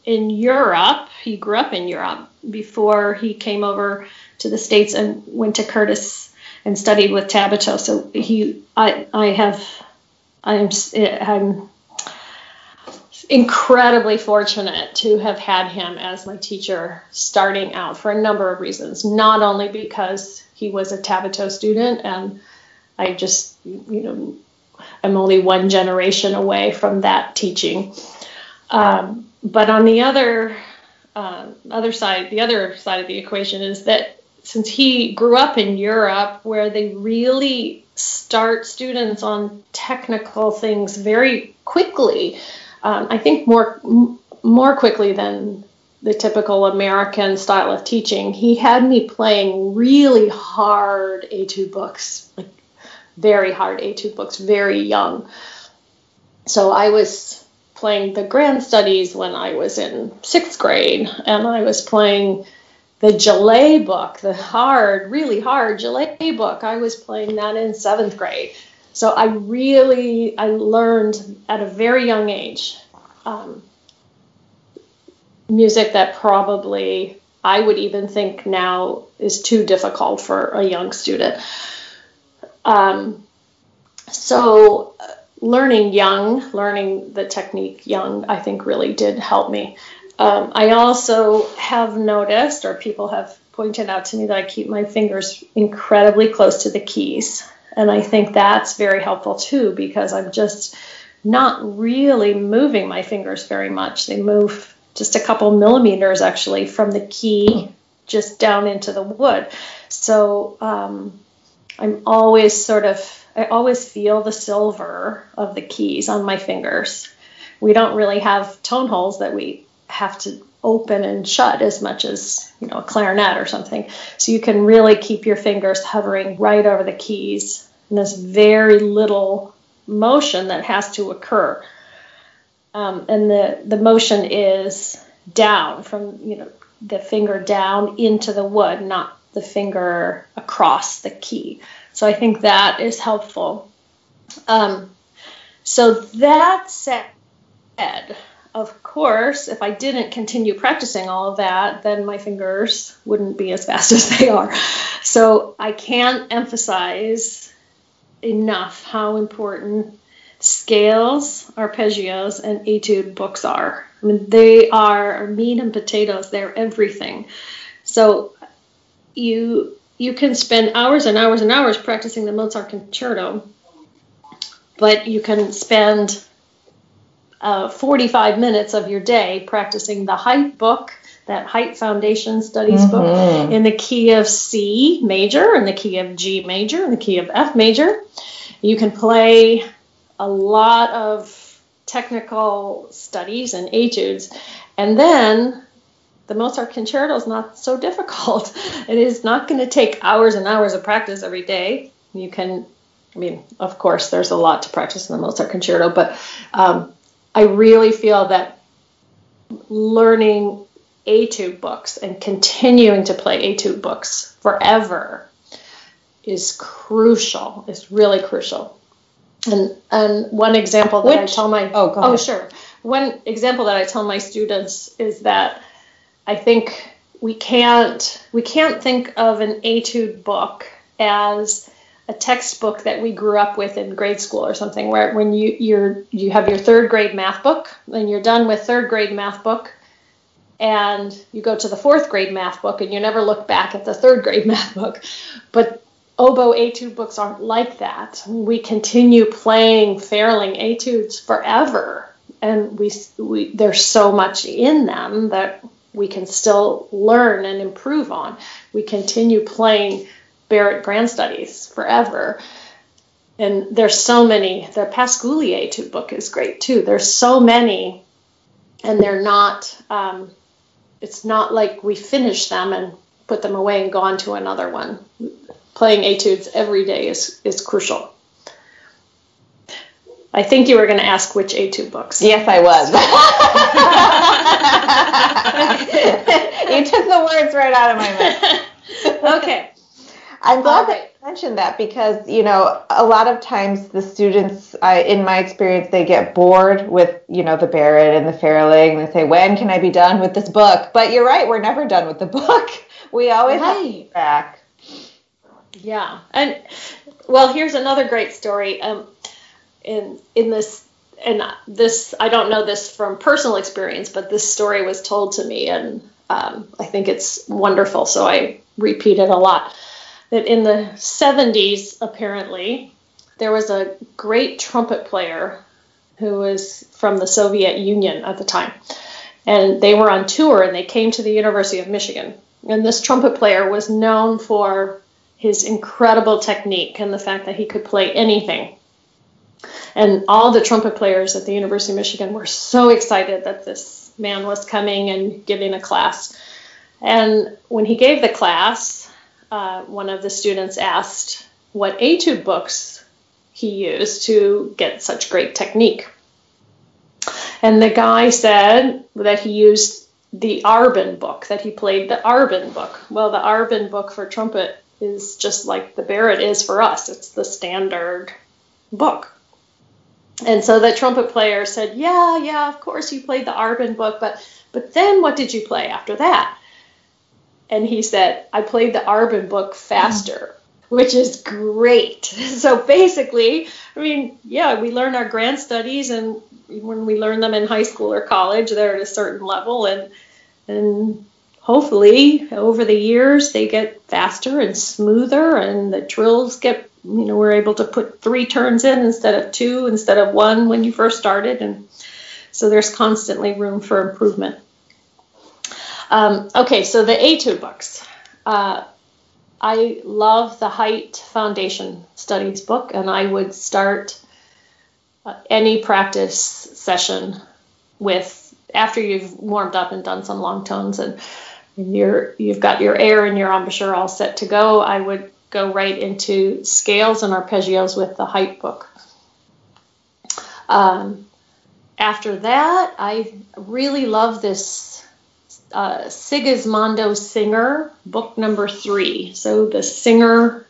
in Europe. He grew up in Europe before he came over to the States and went to Curtis and studied with Tabuteau. So he, I, I have, I'm, I'm incredibly fortunate to have had him as my teacher starting out for a number of reasons. Not only because he was a Tabuteau student and I just, you know, I'm only one generation away from that teaching. Um, but on the other uh, other side, the other side of the equation is that since he grew up in Europe, where they really start students on technical things very quickly, um, I think more more quickly than the typical American style of teaching. He had me playing really hard etude books, like very hard etude books, very young. So I was playing the grand studies when I was in sixth grade, and I was playing the Gillet book, the hard, really hard Gillet book. I was playing that in seventh grade. So I really I learned at a very young age um, music that probably I would even think now is too difficult for a young student. Um, so uh, learning young, learning the technique young, I think really did help me. Um, I also have noticed, or people have pointed out to me, that I keep my fingers incredibly close to the keys. And I think that's very helpful too, because I'm just not really moving my fingers very much. They move just a couple millimeters actually from the key just down into the wood. So um, I'm always sort of, I always feel the silver of the keys on my fingers. We don't really have tone holes that we have to open and shut as much as you know a clarinet or something. So you can really keep your fingers hovering right over the keys, and there's very little motion that has to occur. Um, and the the motion is down from you know the finger down into the wood, not the finger across the key. So I think that is helpful. Um, so that said, of course, if I didn't continue practicing all of that, then my fingers wouldn't be as fast as they are. So I can't emphasize enough how important scales, arpeggios, and etude books are. I mean, they are meat and potatoes. They're everything. So you you can spend hours and hours and hours practicing the Mozart concerto, but you can spend uh, 45 minutes of your day practicing the Hite book, that Hite foundation studies mm-hmm. book, in the key of C major, in the key of G major, in the key of F major. You can play a lot of technical studies and etudes, and then the Mozart concerto is not so difficult. It is not going to take hours and hours of practice every day. You can, I mean, of course, there's a lot to practice in the Mozart concerto, but um, I really feel that learning etude books and continuing to play etude books forever is crucial. Is really crucial. And and one example that Which, I tell my oh, oh sure one example that I tell my students is that I think we can't we can't think of an etude book as a textbook that we grew up with in grade school or something where when you you're you have your third grade math book and you're done with third grade math book and you go to the fourth grade math book and you never look back at the third grade math book but oboe etude books aren't like that we continue playing Ferling etudes forever and we, we there's so much in them that we can still learn and improve on. We continue playing Barrett Grand Studies forever. And there's so many. The Pasculli etude book is great too. There's so many, and they're not. Um, it's not like we finish them and put them away and go on to another one. Playing etudes every day is is crucial. I think you were going to ask which etude books. Yes, I was. you took the words right out of my mouth. okay. I'm glad that you mentioned that because, you know, a lot of times the students, I, in my experience, they get bored with, you know, the Barrett and the Ferling. And they say, when can I be done with this book? But you're right, we're never done with the book. We always right. have back. Yeah. And, well, here's another great story. Um, in in this and this I don't know this from personal experience, but this story was told to me, and um, I think it's wonderful. So I repeat it a lot. That in the 70s, apparently, there was a great trumpet player who was from the Soviet Union at the time, and they were on tour, and they came to the University of Michigan. And this trumpet player was known for his incredible technique and the fact that he could play anything and all the trumpet players at the University of Michigan were so excited that this man was coming and giving a class. And when he gave the class, uh, one of the students asked what etude books he used to get such great technique. And the guy said that he used the Arban book, that he played the Arban book. Well, the Arban book for trumpet is just like the Barrett is for us, it's the standard book. And so the trumpet player said, "Yeah, yeah, of course you played the Arban book, but but then what did you play after that?" And he said, "I played the Arban book faster." Which is great. So basically, I mean, yeah, we learn our grand studies, and when we learn them in high school or college, they're at a certain level, and and hopefully over the years they get faster and smoother, and the drills get you know we're able to put three turns in instead of two instead of one when you first started and so there's constantly room for improvement um, okay so the etude books uh, i love the Hite foundation studies book and i would start uh, any practice session with after you've warmed up and done some long tones and you're you've got your air and your embouchure all set to go, I would go right into scales and arpeggios with the Hite book. Um, after that, I really love this uh, Sigismondo Singer book number three. So the Singer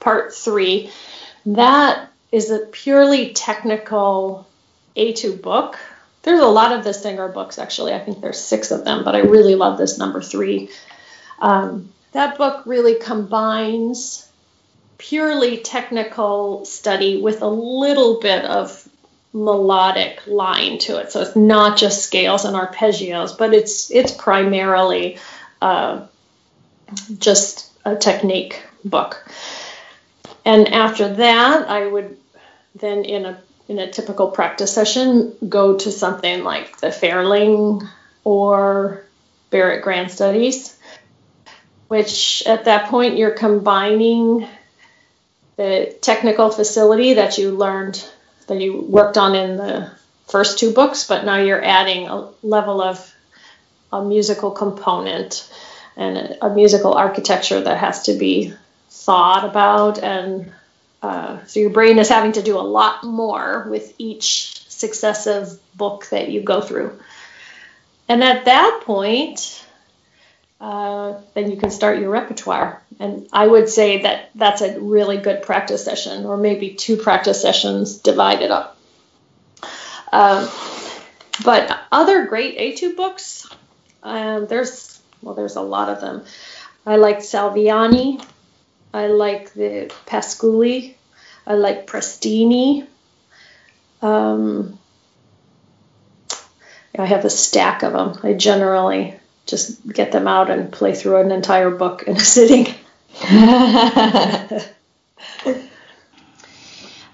part three, that is a purely technical etude book. There's a lot of the Singer books actually. I think there's six of them, but I really love this number three. Um, that book really combines purely technical study with a little bit of melodic line to it. So it's not just scales and arpeggios, but it's it's primarily uh, just a technique book. And after that, I would then in a in a typical practice session go to something like the Ferling or Barrett Grand Studies, which at that point you're combining the technical facility that you learned that you worked on in the first two books, but now you're adding a level of a musical component and a, a musical architecture that has to be thought about. And uh, so your brain is having to do a lot more with each successive book that you go through. And at that point uh, then you can start your repertoire. And I would say that that's a really good practice session, or maybe two practice sessions divided up. Um, but other great etude books, um, there's well, there's a lot of them. I like Salviani. I like the Pasculli. I like Prestini. Um, I have a stack of them. I generally just get them out and play through an entire book in a sitting.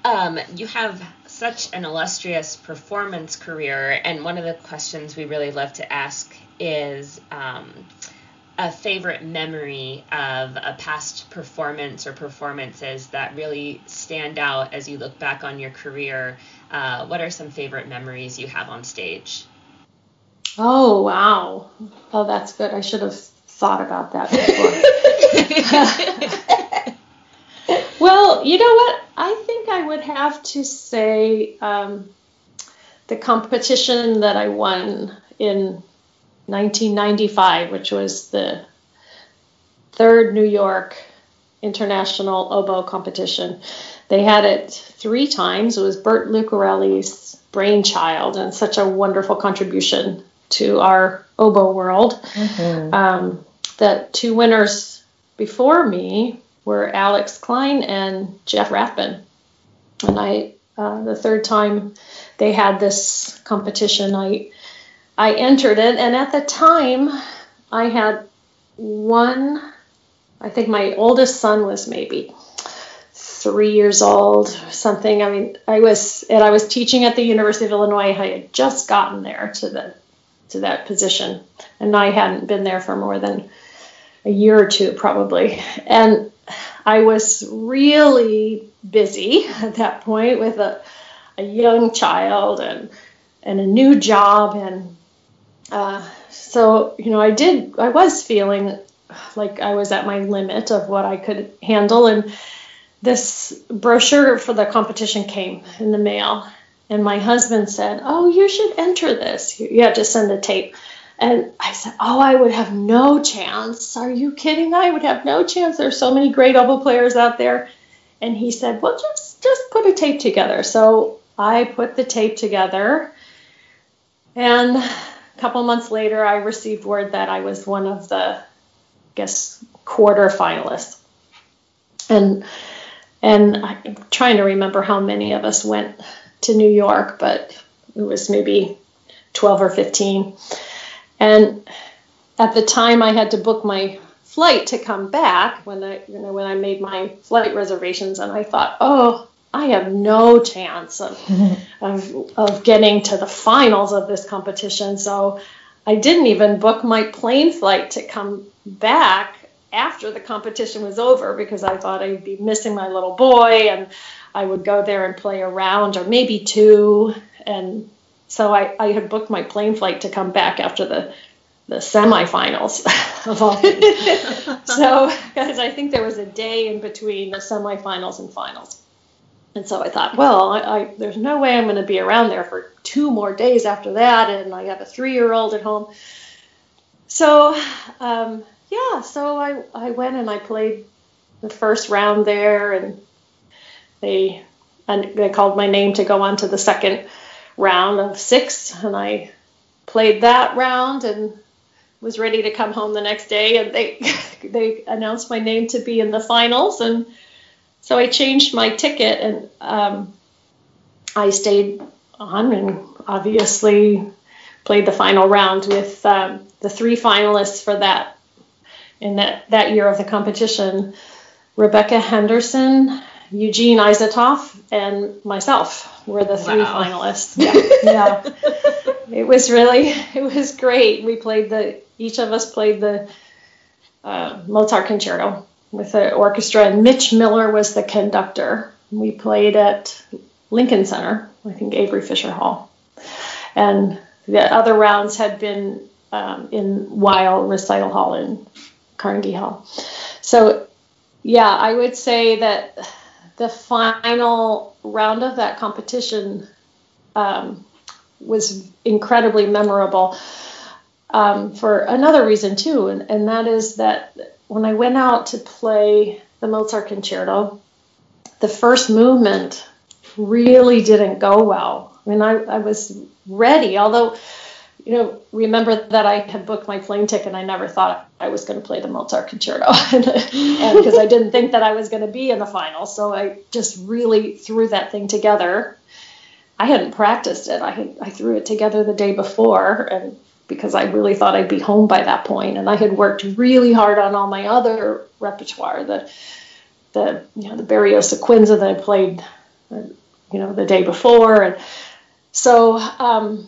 um, you have such an illustrious performance career, and one of the questions we really love to ask is um, a favorite memory of a past performance or performances that really stand out as you look back on your career. Uh, what are some favorite memories you have on stage? Oh, wow. Oh, that's good. I should have thought about that before. well, you know what? I think I would have to say um, the competition that I won in 1995, which was the third New York International Oboe Competition. They had it three times. It was Bert Lucarelli's brainchild and such a wonderful contribution to our oboe world. Mm-hmm. Um, the two winners before me were Alex Klein and Jeff Rathbun. And I, uh, the third time they had this competition, I, I entered it. And at the time, I had one, I think my oldest son was maybe three years old, something. I mean, I was, and I was teaching at the University of Illinois. I had just gotten there to the to that position. And I hadn't been there for more than a year or two, probably. And I was really busy at that point with a, a young child and and a new job and uh, so you know I did I was feeling like I was at my limit of what I could handle and this brochure for the competition came in the mail and my husband said, Oh, you should enter this. You have to send a tape. And I said, Oh, I would have no chance. Are you kidding? I would have no chance. There's so many great oboe players out there. And he said, Well, just just put a tape together. So I put the tape together. And a couple months later, I received word that I was one of the, I guess, quarter finalists. And and I'm trying to remember how many of us went to New York, but it was maybe 12 or 15. And at the time, I had to book my flight to come back when I, you know, when I made my flight reservations, and I thought, oh, I have no chance of, of, of getting to the finals of this competition. So I didn't even book my plane flight to come back after the competition was over because I thought I'd be missing my little boy and I would go there and play a round or maybe two and so I, I had booked my plane flight to come back after the the semifinals of all so, because I think there was a day in between the semifinals and finals. And so I thought, well, I, I, there's no way I'm going to be around there for two more days after that, and I have a three-year-old at home. So, um, yeah, so I, I went and I played the first round there, and they and they called my name to go on to the second round of six, and I played that round and was ready to come home the next day, and they they announced my name to be in the finals, and so I changed my ticket, and um, I stayed on, and obviously played the final round with um, the three finalists for that in that that year of the competition: Rebecca Henderson, Eugene Izotov, and myself were the three wow. finalists. Yeah, yeah. it was really it was great. We played the each of us played the uh, Mozart concerto with the orchestra, and Mitch Miller was the conductor. We played at Lincoln Center, I think Avery Fisher Hall, and the other rounds had been um, in Weill Recital Hall in Carnegie Hall. So, yeah, I would say that the final round of that competition um, was incredibly memorable um, for another reason too, and, and that is that when I went out to play the Mozart concerto, the first movement really didn't go well. I mean, I, I was ready, although, you know, remember that I had booked my plane ticket and I never thought I was going to play the Mozart concerto and because I didn't think that I was going to be in the final. So I just really threw that thing together. I hadn't practiced it. I I threw it together the day before and because I really thought I'd be home by that point, and I had worked really hard on all my other repertoire, the the you know the Berio Sequenza that I played, you know, the day before, and so um,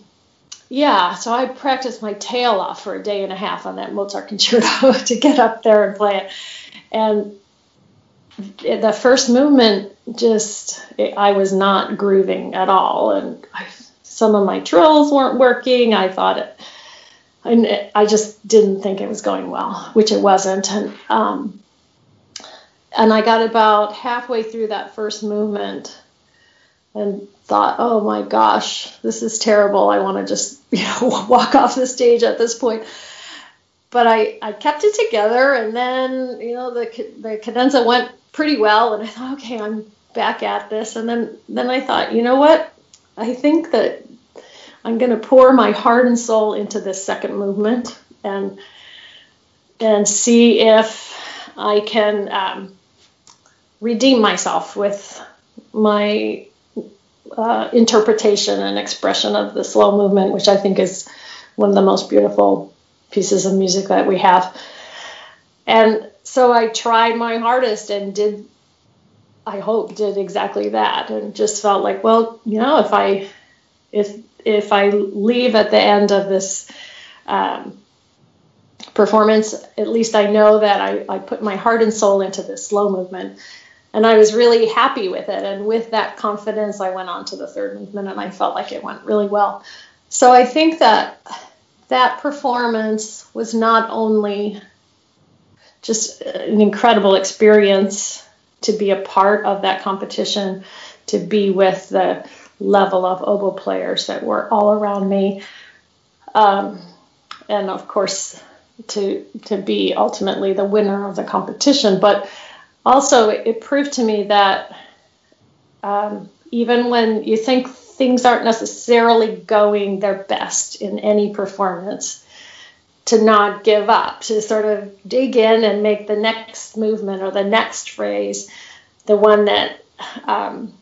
yeah, so I practiced my tail off for a day and a half on that Mozart concerto to get up there and play it, and the first movement just it, I was not grooving at all, and I, some of my trills weren't working. I thought it and I just didn't think it was going well, which it wasn't. And um, and I got about halfway through that first movement and thought, oh my gosh, this is terrible. I want to just you know walk off the stage at this point. But I, I kept it together, and then you know the the cadenza went pretty well, and I thought, okay, I'm back at this. And then then I thought, you know what? I think that I'm going to pour my heart and soul into this second movement and and see if I can um, redeem myself with my uh, interpretation and expression of the slow movement, which I think is one of the most beautiful pieces of music that we have. And so I tried my hardest and did, I hope, did exactly that, and just felt like, well, you know, if I, if if I leave at the end of this um, performance, at least I know that I, I put my heart and soul into this slow movement. And I was really happy with it. And with that confidence, I went on to the third movement and I felt like it went really well. So I think that that performance was not only just an incredible experience to be a part of that competition, to be with the level of oboe players that were all around me. Um, and of course, to, to be ultimately the winner of the competition. But also, it proved to me that um, even when you think things aren't necessarily going their best in any performance, to not give up, to sort of dig in and make the next movement or the next phrase the one that um,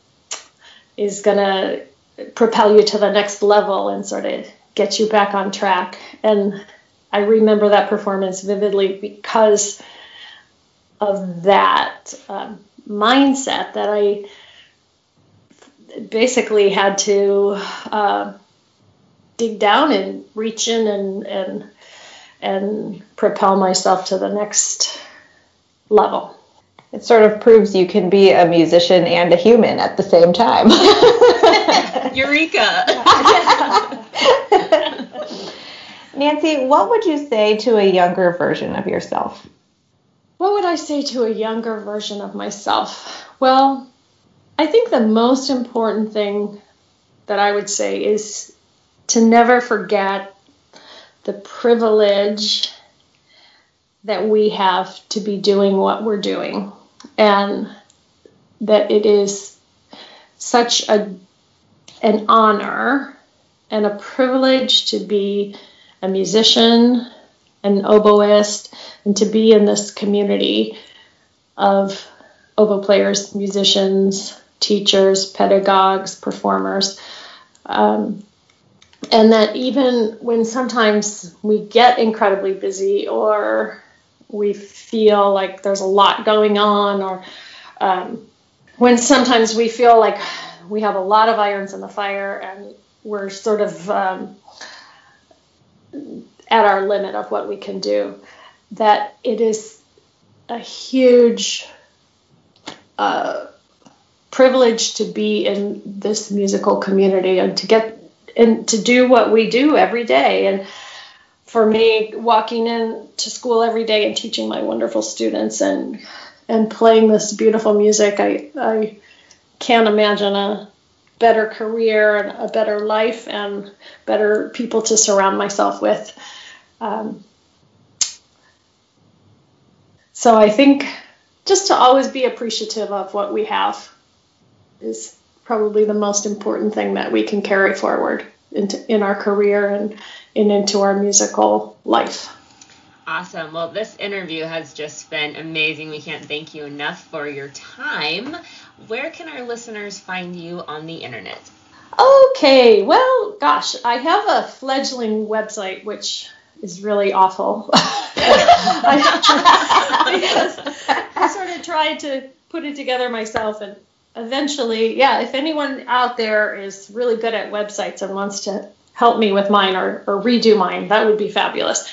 is going to propel you to the next level and sort of get you back on track. And I remember that performance vividly because of that um, mindset that I basically had to uh, dig down and reach in and and and propel myself to the next level. It sort of proves you can be a musician and a human at the same time. You're Nancy, what would you say to a younger version of yourself? What would I say to a younger version of myself? Well, I think the most important thing that I would say is to never forget the privilege that we have to be doing what we're doing and that it is such a an honor and a privilege to be a musician, an oboist, and to be in this community of oboe players, musicians, teachers, pedagogues, performers. Um, and that even when sometimes we get incredibly busy or we feel like there's a lot going on or um, when sometimes we feel like we have a lot of irons in the fire and we're sort of um, at our limit of what we can do, that it is a huge uh, privilege to be in this musical community and to get and to do what we do every day. And for me, walking in to school every day and teaching my wonderful students and and playing this beautiful music, I I can't imagine a better career and a better life and better people to surround myself with. Um, so I think just to always be appreciative of what we have is probably the most important thing that we can carry forward into in our career and, and into our musical life. Awesome. Well, this interview has just been amazing. We can't thank you enough for your time. Where can our listeners find you on the internet? Okay, well, gosh, I have a fledgling website which is really awful. I, I sort of tried to put it together myself and eventually, yeah, if anyone out there is really good at websites and wants to help me with mine or, or redo mine, that would be fabulous.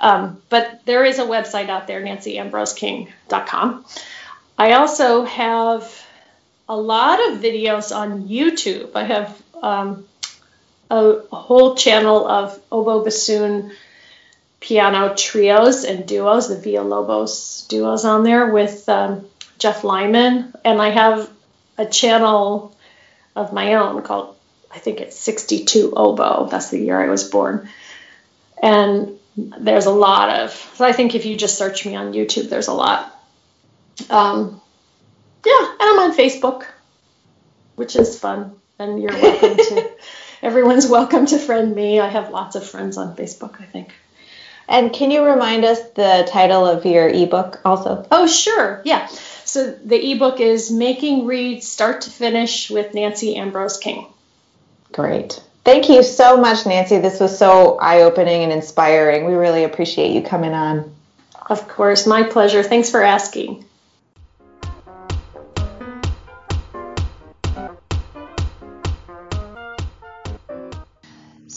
Um, but there is a website out there, nancyambroseking.com. I also have a lot of videos on YouTube. I have um, a, a, whole channel of oboe bassoon piano trios and duos, the Villalobos duos on there with um, Jeff Lyman. And I have a channel of my own called, I think it's 62 Oboe. That's the year I was born. And there's a lot of, so I think if you just search me on YouTube, there's a lot. Um, yeah, and I'm on Facebook, which is fun. And you're welcome to, everyone's welcome to friend me. I have lots of friends on Facebook, I think. And can you remind us the title of your ebook also? Oh, sure. Yeah. So the ebook is Making Reeds Start to Finish with Nancy Ambrose King. Great. Thank you so much, Nancy. This was so eye opening and inspiring. We really appreciate you coming on. Of course, my pleasure. Thanks for asking.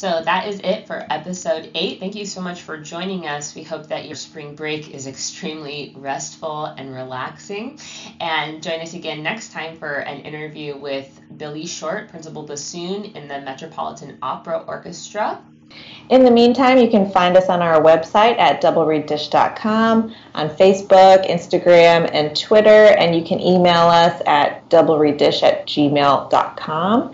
So that is it for episode eight. Thank you so much for joining us. We hope that your spring break is extremely restful and relaxing. And join us again next time for an interview with Billy Short, principal bassoon in the Metropolitan Opera Orchestra. In the meantime, you can find us on our website at doublereeddish.com, on Facebook, Instagram, and Twitter, and you can email us at doublereeddish at gmail.com.